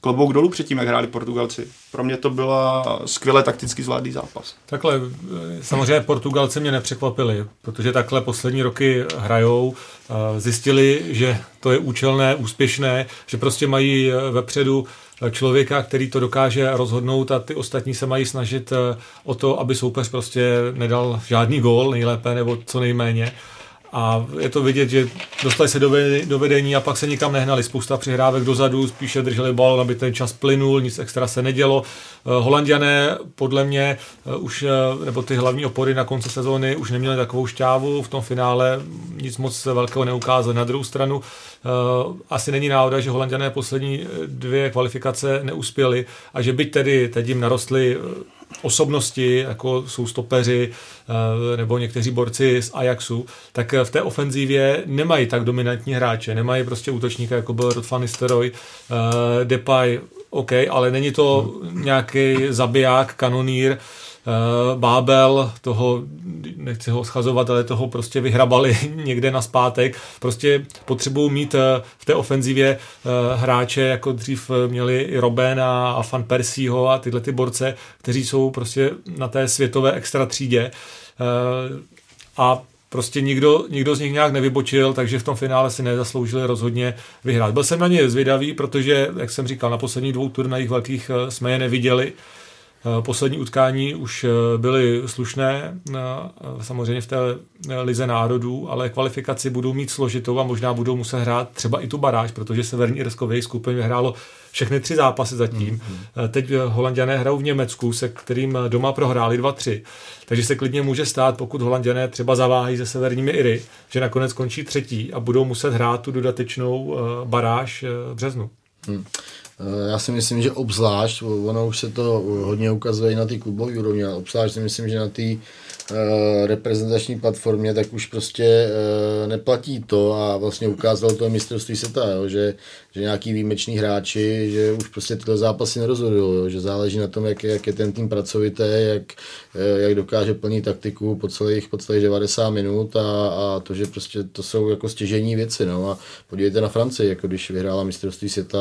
G: klobouk dolů před tím, jak hráli Portugalci. Pro mě to byla skvěle takticky zvládlý zápas.
E: Takhle, eh, samozřejmě Portugalci mě nepřekvapili, protože takhle poslední roky hrajou, zjistili, že to je účelné, úspěšné, že prostě mají eh, vepředu eh, člověka, který to dokáže rozhodnout a ty ostatní se mají snažit o to, aby soupeř prostě nedal žádný gól nejlépe nebo co nejméně a je to vidět, že dostali se do vedení a pak se nikam nehnali. Spousta přihrávek dozadu, spíše drželi bal, aby ten čas plynul, nic extra se nedělo. Eh, Holandiané podle mě eh, už, eh, nebo ty hlavní opory na konci sezóny už neměli takovou šťávu v tom finále, nic moc velkého neukázali. Na druhou stranu asi není náhoda, že Holandiané poslední dvě kvalifikace neuspěli a že byť tedy teď jim narostly osobnosti, jako jsou stopeři eh, nebo někteří borci z Ajaxu, tak v té ofenzívě nemají tak dominantní hráče, nemají prostě útočníka, jako byl Rod Nistelrooy, eh, Depay, OK, ale není to nějaký zabiják, kanonýr, Eh, Bábel, toho, nechci ho schazovat, ale toho prostě vyhrabali někde na zpátek. Prostě potřebují mít eh, v té ofenzivě eh, hráče, jako dřív měli i Robben a Fan Persího a tyhle ty borce, kteří jsou prostě na té světové extra třídě. A prostě nikdo, nikdo z nich nějak nevybočil, takže v tom finále si nezasloužili rozhodně vyhrát. Byl jsem na ně zvědavý, protože, jak jsem říkal, na posledních dvou turnajích velkých jsme je neviděli. Eh, poslední utkání už eh, byly slušné, eh, samozřejmě v té lize národů, ale kvalifikaci budou mít složitou a možná budou muset hrát třeba i tu baráž, protože Severní Irsko v jejich skupině vyhrálo všechny tři zápasy zatím. Mm-hmm. Teď Holanděné hrajou v Německu, se kterým doma prohráli 2-3. Takže se klidně může stát, pokud Holanděné třeba zaváhají se severními Iry, že nakonec končí třetí a budou muset hrát tu dodatečnou baráž v březnu. Hmm.
F: Já si myslím, že obzvlášť, ono už se to hodně ukazuje i na ty klubové úrovni, ale obzvlášť si myslím, že na Eh, reprezentační platformě, tak už prostě eh, neplatí to a vlastně ukázalo to mistrovství světa, jo, že, že nějaký výjimečný hráči, že už prostě tyhle zápasy nerozhodují, že záleží na tom, jak, jak je ten tým pracovitý, jak, eh, jak dokáže plnit taktiku po celých, po celých 90 minut a, a to, že prostě to jsou jako stěžení věci. No. A podívejte na Francii, jako když vyhrála mistrovství světa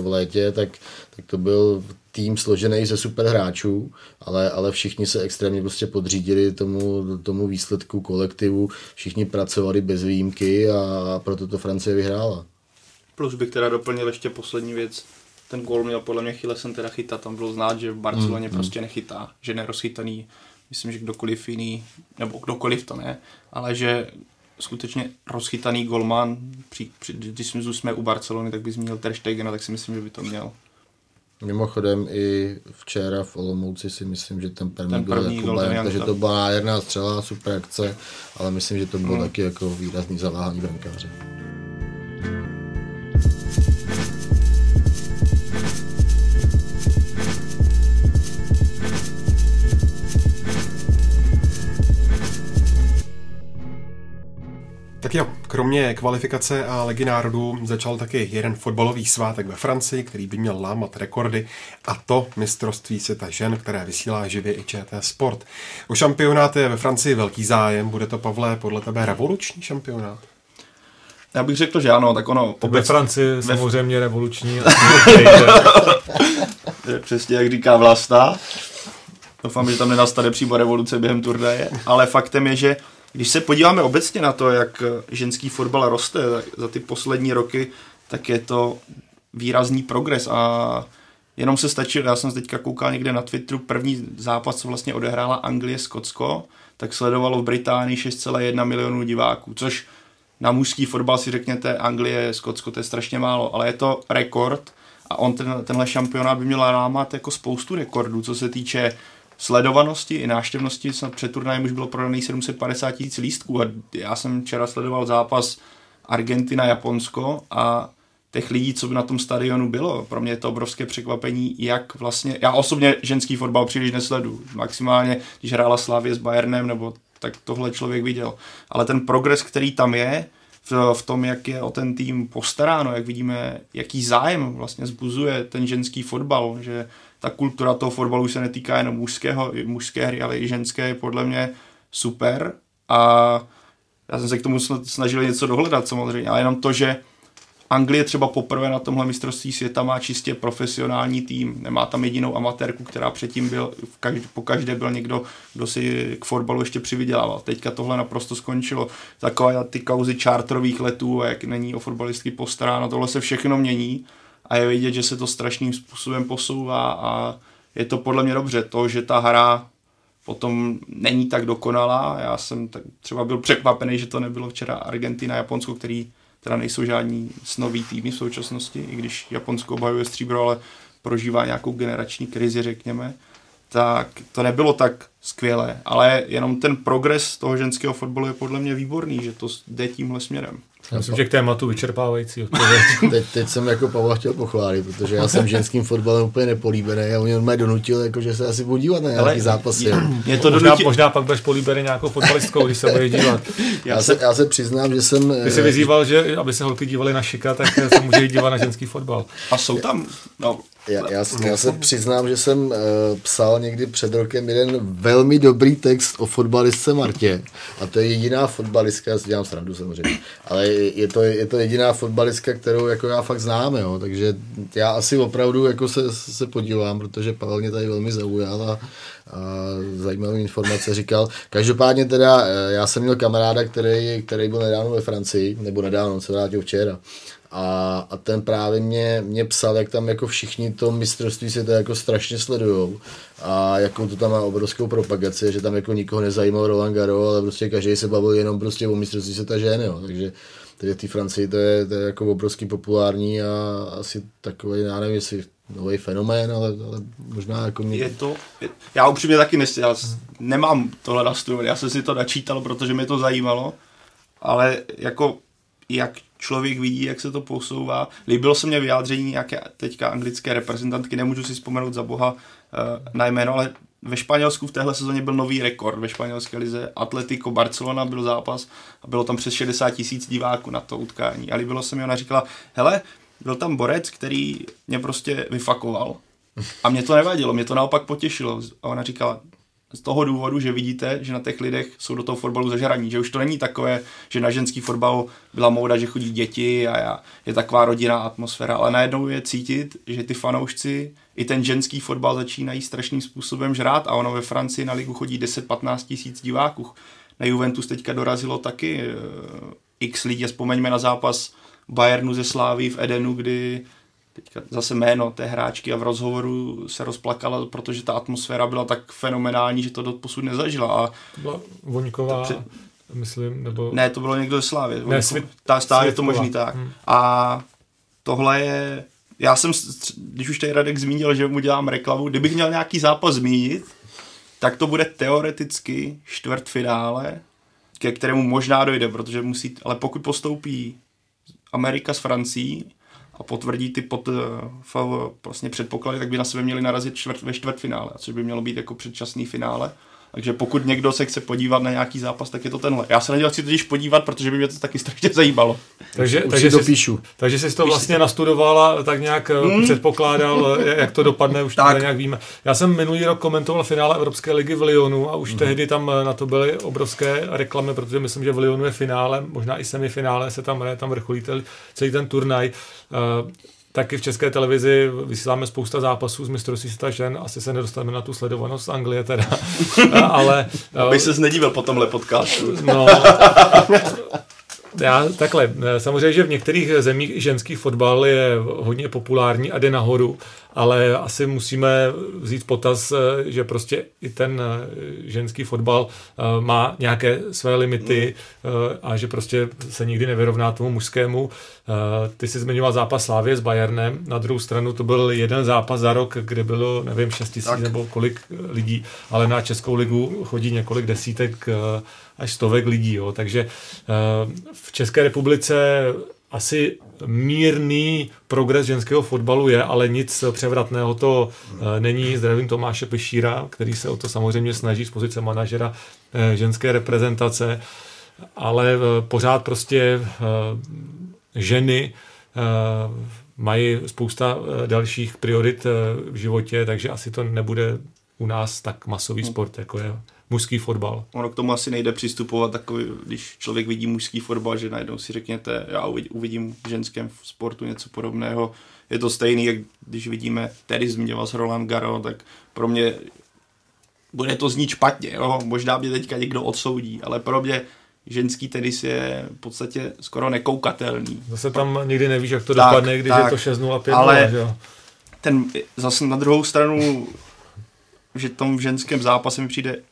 F: v létě, tak, tak to byl tým složený ze super hráčů, ale, ale všichni se extrémně prostě podřídili tomu, tomu výsledku kolektivu, všichni pracovali bez výjimky a, proto to Francie vyhrála.
G: Plus bych teda doplnil ještě poslední věc. Ten gol měl podle mě Chilesen teda chytat, tam bylo znát, že v Barceloně mm, prostě nechytá, že nerozchytaný, myslím, že kdokoliv jiný, nebo kdokoliv to ne, ale že skutečně rozchytaný golman, při, při, když jsme u Barcelony, tak by zmínil Ter Stegen, tak si myslím, že by to měl.
F: Mimochodem i včera v Olomouci si myslím, že ten první, ten první byl Jakubem, takže to byla nádherná střela, super akce, ale myslím, že to bylo hmm. taky jako výrazný zaváhání brankáře.
D: Tak jo, kromě kvalifikace a Ligy národů začal taky jeden fotbalový svátek ve Francii, který by měl lámat rekordy, a to mistrovství světa žen, které vysílá živě i ČT Sport. O šampionát je ve Francii velký zájem, bude to, Pavle, podle tebe revoluční šampionát?
G: Já bych řekl, že ano, tak ono...
E: Obec... Ve Francii ve... samozřejmě revoluční.
G: Přesně jak říká Vlasta. Doufám, že tam nenastane přímo revoluce během turnaje, ale faktem je, že když se podíváme obecně na to, jak ženský fotbal roste za ty poslední roky, tak je to výrazný progres a jenom se stačil, já jsem teďka koukal někde na Twitteru, první zápas, co vlastně odehrála Anglie-Skotsko, tak sledovalo v Británii 6,1 milionů diváků, což na mužský fotbal si řekněte Anglie, Skotsko, to je strašně málo, ale je to rekord a on ten, tenhle šampionát by měl rámat jako spoustu rekordů, co se týče sledovanosti i náštěvnosti. Snad před turnajem už bylo prodaný 750 tisíc lístků a já jsem včera sledoval zápas Argentina-Japonsko a těch lidí, co by na tom stadionu bylo. Pro mě je to obrovské překvapení, jak vlastně, já osobně ženský fotbal příliš nesledu. Maximálně, když hrála Slavě s Bayernem, nebo tak tohle člověk viděl. Ale ten progres, který tam je, v, v tom, jak je o ten tým postaráno, jak vidíme, jaký zájem vlastně zbuzuje ten ženský fotbal, že ta kultura toho fotbalu se netýká jenom mužského, mužské hry, ale i ženské je podle mě super a já jsem se k tomu snažil něco dohledat samozřejmě, ale jenom to, že Anglie třeba poprvé na tomhle mistrovství světa má čistě profesionální tým. Nemá tam jedinou amatérku, která předtím byl, v každý, po každé byl někdo, kdo si k fotbalu ještě přivydělával. Teďka tohle naprosto skončilo. Takové ty kauzy čártrových letů, jak není o fotbalistky postaráno, tohle se všechno mění a je vidět, že se to strašným způsobem posouvá a je to podle mě dobře. To, že ta hra potom není tak dokonalá. Já jsem tak třeba byl překvapený, že to nebylo včera Argentina, Japonsko, který teda nejsou žádní snoví týmy v současnosti, i když Japonsko obhajuje stříbro, ale prožívá nějakou generační krizi, řekněme, tak to nebylo tak skvělé, ale jenom ten progres toho ženského fotbalu je podle mě výborný, že to jde tímhle směrem.
E: Já myslím, že k tématu vyčerpávající
F: odpověď. teď, teď, jsem jako Pavla chtěl pochválit, protože já jsem ženským fotbalem úplně nepolíbený a on mě donutil, jako, že se asi podívat na nějaký zápasy. Je,
E: je to možná, možná pak budeš políbený nějakou fotbalistkou, když se bude dívat.
F: Já, já, se, já se přiznám, že jsem...
E: Ty jsi vyzýval, že aby se holky dívali na šika, tak se může dívat na ženský fotbal.
G: A jsou tam, no,
F: já, já, já se přiznám, že jsem uh, psal někdy před rokem jeden velmi dobrý text o fotbalistce Martě. A to je jediná fotbalistka, já si dělám srandu samozřejmě, ale je to, je to jediná fotbalistka, kterou jako já fakt znám, jo. takže já asi opravdu jako se, se podívám, protože Pavel mě tady velmi zaujal a, a zajímavé informace říkal. Každopádně teda eh, já jsem měl kamaráda, který, který byl nedávno ve Francii, nebo nedávno, on se vrátil včera. A, a ten právě mě, mě psal, jak tam jako všichni to mistrovství se to jako strašně sledujou a jakou to tam má obrovskou propagaci, že tam jako nikoho nezajímal Roland Garo, ale prostě každý se bavil jenom prostě o mistrovství světa žen, jo. takže takže v té Francii to je, to je jako obrovský populární a asi takový, já nevím, jestli nový fenomén, ale, ale možná jako mě...
G: Je to, já upřímně taky nes, já nemám tohle nastudovat, já jsem si to načítal, protože mě to zajímalo, ale jako jak člověk vidí, jak se to posouvá. Líbilo se mě vyjádření nějaké teďka anglické reprezentantky, nemůžu si vzpomenout za boha uh, na jméno, ale ve Španělsku v téhle sezóně byl nový rekord ve španělské lize. Atletico Barcelona byl zápas a bylo tam přes 60 tisíc diváků na to utkání. A líbilo se mi, ona říkala, hele, byl tam borec, který mě prostě vyfakoval. A mě to nevadilo, mě to naopak potěšilo. A ona říkala, z toho důvodu, že vidíte, že na těch lidech jsou do toho fotbalu zažraní, že už to není takové, že na ženský fotbal byla móda, že chodí děti a je taková rodinná atmosféra, ale najednou je cítit, že ty fanoušci i ten ženský fotbal začínají strašným způsobem žrát a ono ve Francii na ligu chodí 10-15 tisíc diváků. Na Juventus teďka dorazilo taky uh, x lidí, vzpomeňme na zápas Bayernu ze Slávy v Edenu, kdy teďka zase jméno té hráčky a v rozhovoru se rozplakala, protože ta atmosféra byla tak fenomenální, že to do posud nezažila. A
E: to byla Voňková, před... myslím, nebo...
G: Ne, to bylo někdo ze Slávy. Ne, svit... Ta stále je to možný tak. Hmm. A tohle je... Já jsem, když už tady Radek zmínil, že mu dělám reklamu, kdybych měl nějaký zápas zmínit, tak to bude teoreticky čtvrtfinále, ke kterému možná dojde, protože musí, ale pokud postoupí Amerika s Francií a potvrdí ty pod, uh, vlastně předpoklady, tak by na sebe měli narazit čtvrt, ve čtvrtfinále, což by mělo být jako předčasný finále. Takže pokud někdo se chce podívat na nějaký zápas, tak je to tenhle. Já se na něj chci totiž podívat, protože by mě to taky strašně zajímalo.
E: Takže, Už takže,
F: to píšu.
E: takže jsi to vlastně nastudovala, tak nějak hmm. předpokládal, jak to dopadne, už tak. nějak víme. Já jsem minulý rok komentoval finále Evropské ligy v Lyonu a už hmm. tehdy tam na to byly obrovské reklamy, protože myslím, že v Lyonu je finále, možná i semifinále se tam hraje, tam vrcholí celý ten turnaj. Taky v české televizi vysíláme spousta zápasů z mistrovství světa žen, asi se nedostaneme na tu sledovanost z Anglie teda, ale...
G: Abych se nedíval po tomhle podcastu.
E: No, já takhle, samozřejmě, že v některých zemích ženský fotbal je hodně populární a jde nahoru, ale asi musíme vzít potaz, že prostě i ten ženský fotbal eh, má nějaké své limity eh, a že prostě se nikdy nevyrovná tomu mužskému. Eh, ty jsi zmiňoval zápas Slávě s Bayernem, na druhou stranu to byl jeden zápas za rok, kde bylo, nevím, 6 tisíc nebo kolik lidí, ale na Českou ligu chodí několik desítek až stovek lidí. Jo. Takže v České republice asi mírný progres ženského fotbalu je, ale nic převratného to eh, není. Zdravím Tomáše Pešíra, který se o to samozřejmě snaží z pozice manažera eh, ženské reprezentace, ale eh, pořád prostě ženy mají spousta dalších priorit v životě, takže asi to nebude u nás tak masový hmm. sport, jako je mužský fotbal.
G: Ono k tomu asi nejde přistupovat takový, když člověk vidí mužský fotbal, že najednou si řekněte, já uvidím v ženském sportu něco podobného. Je to stejný, jak když vidíme, tedy zmiňoval s Roland Garo, tak pro mě bude to znít špatně, jo? možná mě teďka někdo odsoudí, ale pro mě ženský tenis je v podstatě skoro nekoukatelný.
E: Zase tam nikdy nevíš, jak to tak, dopadne, když tak, je to 6 0 5
G: ale že? ten zase na druhou stranu, že tom v ženském zápase mi přijde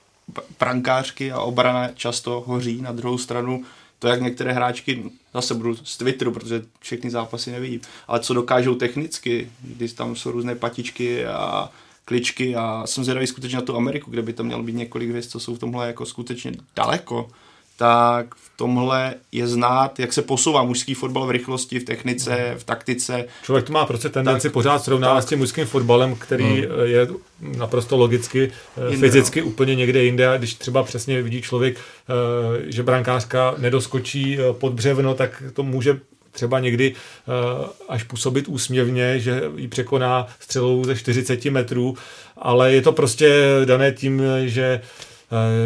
G: prankářky a obrana často hoří. Na druhou stranu to, jak některé hráčky, zase budu z Twitteru, protože všechny zápasy nevidím, ale co dokážou technicky, když tam jsou různé patičky a kličky a jsem zvědavý skutečně na tu Ameriku, kde by to mělo být několik hvězd, co jsou v tomhle jako skutečně daleko tak v tomhle je znát, jak se posouvá mužský fotbal v rychlosti, v technice, v taktice.
E: Člověk to má prostě tendenci tak, pořád srovnávat s tím mužským fotbalem, který hmm. je naprosto logicky, eh, jinde, fyzicky no. úplně někde jinde. A když třeba přesně vidí člověk, eh, že brankářka nedoskočí eh, pod břevno, tak to může třeba někdy až působit úsměvně, že ji překoná střelou ze 40 metrů, ale je to prostě dané tím, že Eh,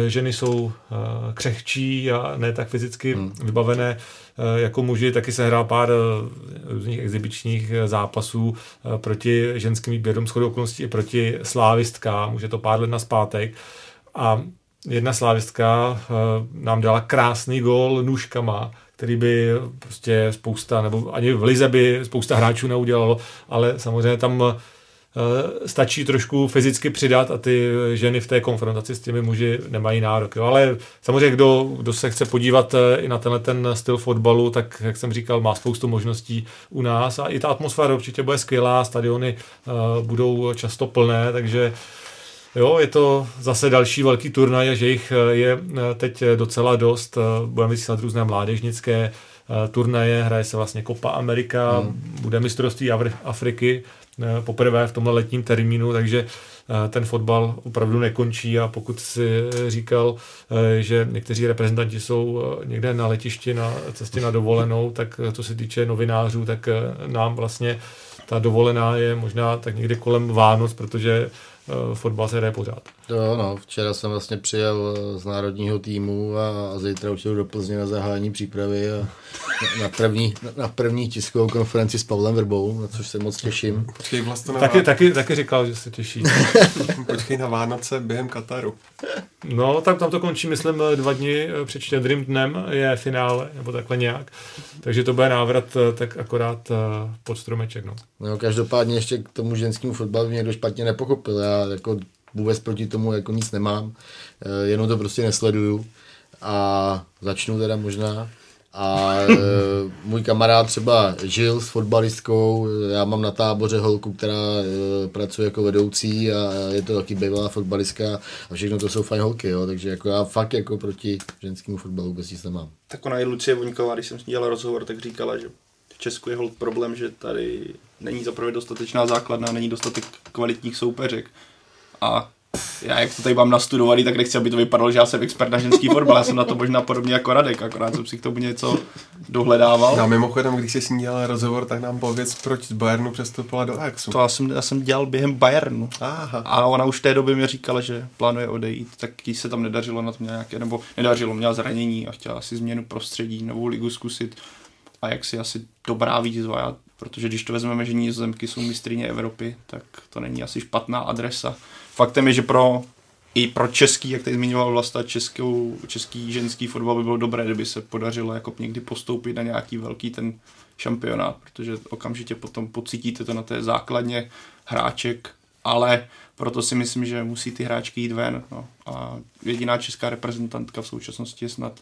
E: ženy jsou eh, křehčí a ne tak fyzicky hmm. vybavené eh, jako muži, taky se hrál pár různých exibičních zápasů proti ženským výběrům shodou okolností i proti slávistkám, už je to pár let na zpátek. A jedna slávistka nám dala krásný gól nůžkama, který by prostě spousta, nebo ani v Lize by spousta hráčů neudělalo, ale samozřejmě tam Eh, stačí trošku fyzicky přidat a ty ženy v té konfrontaci s těmi muži nemají nárok. Jo. Ale samozřejmě, kdo, kdo se chce podívat eh, i na tenhle ten styl fotbalu, tak jak jsem říkal, má spoustu možností u nás a i ta atmosféra určitě bude skvělá, stadiony uh, budou často plné, takže Jo, je to zase další velký turnaj že jich je teď docela dost. Budeme vysílat různé mládežnické turnaje, hraje se vlastně Copa Amerika, hmm. bude mistrovství Afriky, Eh, poprvé v tomhle letním termínu, takže eh, ten fotbal opravdu nekončí a pokud si říkal, eh, že někteří reprezentanti jsou někde na letišti na cestě na dovolenou, tak co se týče novinářů, tak nám vlastně ta dovolená je možná tak někde kolem Vánoc, protože fotbal se hraje pořád.
F: Jo, no, včera jsem vlastně přijel z národního týmu a, a zítra už jdu do Plzně na zahájení přípravy a na, první, na první tiskovou konferenci s Pavlem Vrbou, na což se moc těším.
E: Počkej, vlastně na taky, taky, taky říkal, že se těší.
D: Počkej na Vánoce během Kataru.
E: No, tak tam to končí, myslím, dva dny před štědrým dnem je finále, nebo takhle nějak. Takže to bude návrat tak akorát pod stromeček. No.
F: no každopádně ještě k tomu ženskému fotbalu mě někdo špatně nepochopil. Já jako vůbec proti tomu jako nic nemám, jenom to prostě nesleduju. A začnu teda možná. A e, můj kamarád třeba žil s fotbalistkou, já mám na táboře holku, která e, pracuje jako vedoucí a je to taky bývalá fotbalistka a všechno to jsou fajn holky, jo, takže jako já fakt jako proti ženskému fotbalu vůbec nic nemám.
G: Tak ona i Lucie Voňková, když jsem s ní dělal rozhovor, tak říkala, že v Česku je hold problém, že tady není zaprvé dostatečná základna, není dostatek kvalitních soupeřek a já jak to tady mám nastudovaný, tak nechci, aby to vypadalo, že já jsem expert na ženský fotbal. Já jsem na to možná podobně jako Radek, akorát jsem si k tomu něco dohledával.
D: No mimochodem, když jsi s ní dělal rozhovor, tak nám pověc, proč z Bayernu přestoupila do Ajaxu.
G: To já jsem, já jsem dělal během Bayernu. Aha. A ona už v té době mi říkala, že plánuje odejít, tak jí se tam nedařilo na to nějaké, nebo nedařilo, měla zranění a chtěla si změnu prostředí, novou ligu zkusit. A jak si asi dobrá výzva, já, protože když to vezmeme, že Nizozemky jsou mistrině Evropy, tak to není asi špatná adresa faktem je, že pro i pro český, jak tady zmiňoval Vlasta, českou, český ženský fotbal by bylo dobré, kdyby se podařilo jako někdy postoupit na nějaký velký ten šampionát, protože okamžitě potom pocítíte to na té základně hráček, ale proto si myslím, že musí ty hráčky jít ven. No. A jediná česká reprezentantka v současnosti je snad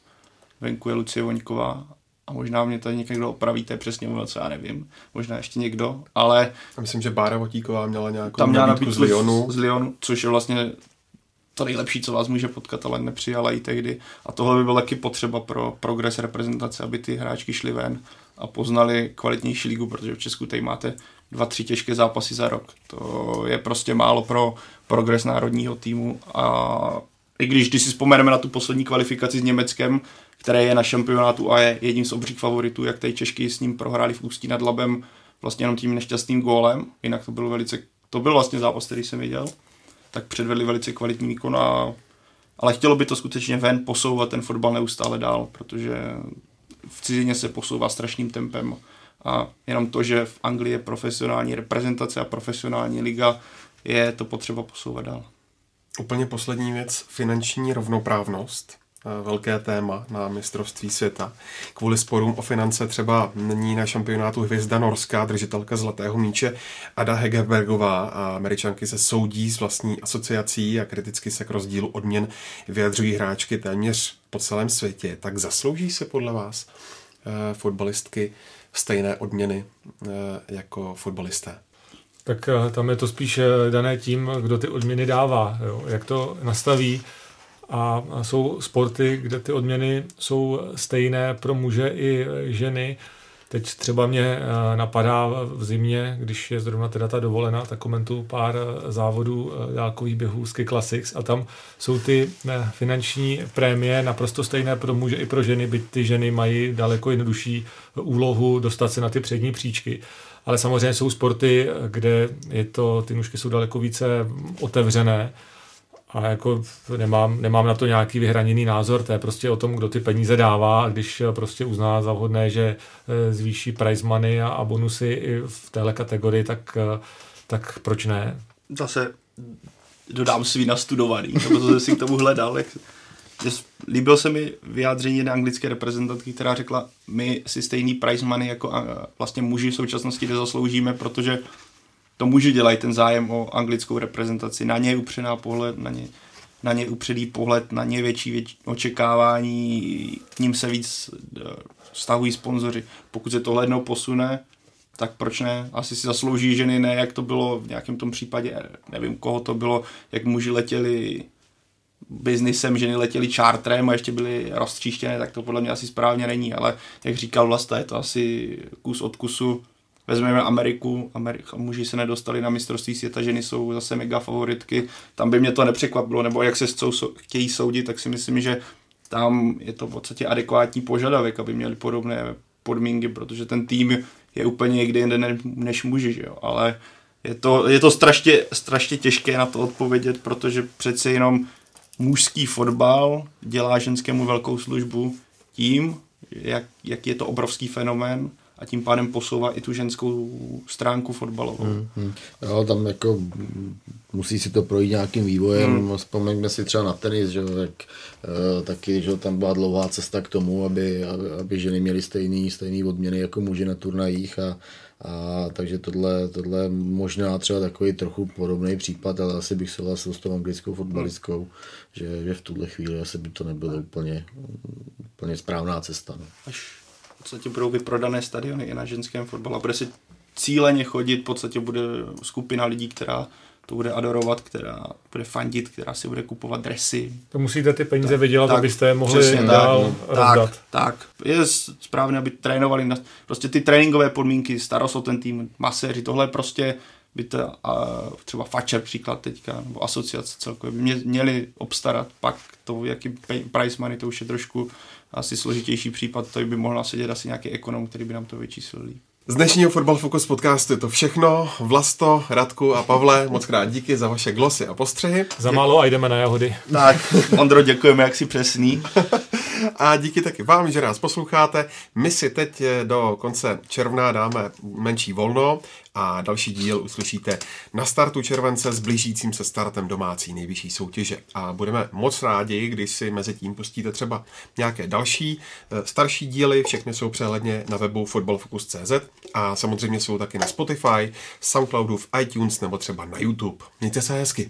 G: venku je Lucie Voňková a možná mě tady někdo opraví, to je přesně ono, co já nevím, možná ještě někdo, ale...
D: A myslím, že Bára Votíková měla nějakou
G: tam měla nabídku z Lyonu. z Lyonu, což je vlastně to nejlepší, co vás může potkat, ale nepřijala i tehdy. A tohle by bylo taky potřeba pro progres reprezentace, aby ty hráčky šly ven a poznali kvalitnější ligu, protože v Česku tady máte dva, tři těžké zápasy za rok. To je prostě málo pro progres národního týmu a i když, když si vzpomeneme na tu poslední kvalifikaci s Německem, které je na šampionátu a je jedním z obřích favoritů, jak tady Češky s ním prohráli v Ústí nad Labem vlastně jenom tím nešťastným gólem, jinak to byl velice, to byl vlastně zápas, který jsem viděl, tak předvedli velice kvalitní výkon a ale chtělo by to skutečně ven posouvat ten fotbal neustále dál, protože v cizině se posouvá strašným tempem a jenom to, že v Anglii je profesionální reprezentace a profesionální liga, je to potřeba posouvat dál.
D: Úplně poslední věc, finanční rovnoprávnost. Eh, velké téma na mistrovství světa. Kvůli sporům o finance třeba není na šampionátu hvězda norská držitelka zlatého míče Ada Hegerbergová a američanky se soudí s vlastní asociací a kriticky se k rozdílu odměn vyjadřují hráčky téměř po celém světě. Tak zaslouží se podle vás eh, fotbalistky stejné odměny eh, jako fotbalisté?
E: Tak tam je to spíš dané tím, kdo ty odměny dává, jo? jak to nastaví a jsou sporty, kde ty odměny jsou stejné pro muže i ženy. Teď třeba mě eh, napadá v zimě, když je zrovna teda ta dovolená, tak komentuju pár eh, závodů eh, dálkových běhů Ski Classics a tam jsou ty finanční prémie naprosto stejné pro muže i pro ženy, byť ty ženy mají daleko jednodušší úlohu dostat se na ty přední příčky. Ale samozřejmě jsou sporty, kde je to, ty nůžky jsou daleko více otevřené a jako nemám, nemám na to nějaký vyhraněný názor, to je prostě o tom, kdo ty peníze dává a když prostě uzná za vhodné, že eh, zvýší prize money a, a bonusy i v téhle kategorii, tak, eh, tak proč ne?
G: Zase dodám svý nastudovaný, nebo jsem si k tomu hledal. Jak, líbil se mi vyjádření jedné anglické reprezentantky, která řekla, my si stejný prize money jako vlastně muži v současnosti nezasloužíme, protože to muži dělají ten zájem o anglickou reprezentaci. Na ně upřená pohled, na ně, na ně upředý pohled, na ně větší, větší očekávání, k ním se víc eh, stahují sponzoři. Pokud se tohle jednou posune, tak proč ne? Asi si zaslouží ženy, ne jak to bylo v nějakém tom případě, nevím koho to bylo, jak muži letěli biznisem, ženy letěli čártrem a ještě byly roztříštěné, tak to podle mě asi správně není, ale jak říkal Vlasta, je to asi kus od kusu Vezmeme Ameriku, Amerika, muži se nedostali na mistrovství světa, ženy jsou zase mega favoritky, tam by mě to nepřekvapilo, nebo jak se chcou, chtějí soudit, tak si myslím, že tam je to v podstatě adekvátní požadavek, aby měli podobné podmínky, protože ten tým je úplně někde jinde než muži, že jo? ale je to, je to strašně, strašně těžké na to odpovědět, protože přece jenom mužský fotbal dělá ženskému velkou službu tím, jak, jak je to obrovský fenomén a tím pádem posouvá i tu ženskou stránku fotbalovou. Hmm,
F: hmm. Jo, tam jako musí si to projít nějakým vývojem. Hmm. Vzpomeňme si třeba na tenis, že tak, uh, taky, že tam byla dlouhá cesta k tomu, aby, aby, ženy měly stejný, stejný odměny jako muži na turnajích a, a takže tohle, tohle možná třeba takový trochu podobný případ, ale asi bych souhlasil s tou anglickou fotbalistkou, hmm. že, že v tuhle chvíli asi by to nebylo úplně, úplně správná cesta. No.
G: Až v podstatě budou vyprodané stadiony i na ženském fotbalu a bude si cíleně chodit, v podstatě bude skupina lidí, která to bude adorovat, která bude fandit, která si bude kupovat dresy.
E: To musíte ty peníze tak, vydělat, tak, abyste je mohli dál tak, rozdat.
G: Tak, tak. Je správně, aby trénovali na, prostě ty tréninkové podmínky, starost o ten tým, maséři, tohle prostě by to a třeba Facher příklad teďka, nebo asociace celkově, by mě, měli obstarat, pak to, jaký price money, to už je trošku asi složitější případ, to by mohl sedět asi nějaký ekonom, který by nám to vyčíslil líp.
D: Z dnešního Fotbal Focus podcastu je to všechno. Vlasto, Radku a Pavle, moc krát díky za vaše glosy a postřehy.
E: Za málo a jdeme na jahody.
G: Tak, Ondro, děkujeme, jak si přesný.
D: a díky taky vám, že nás posloucháte. My si teď do konce června dáme menší volno a další díl uslyšíte na startu července s blížícím se startem domácí nejvyšší soutěže. A budeme moc rádi, když si mezi tím pustíte třeba nějaké další eh, starší díly, všechny jsou přehledně na webu footballfocus.cz a samozřejmě jsou taky na Spotify, Soundcloudu, v iTunes nebo třeba na YouTube. Mějte se hezky.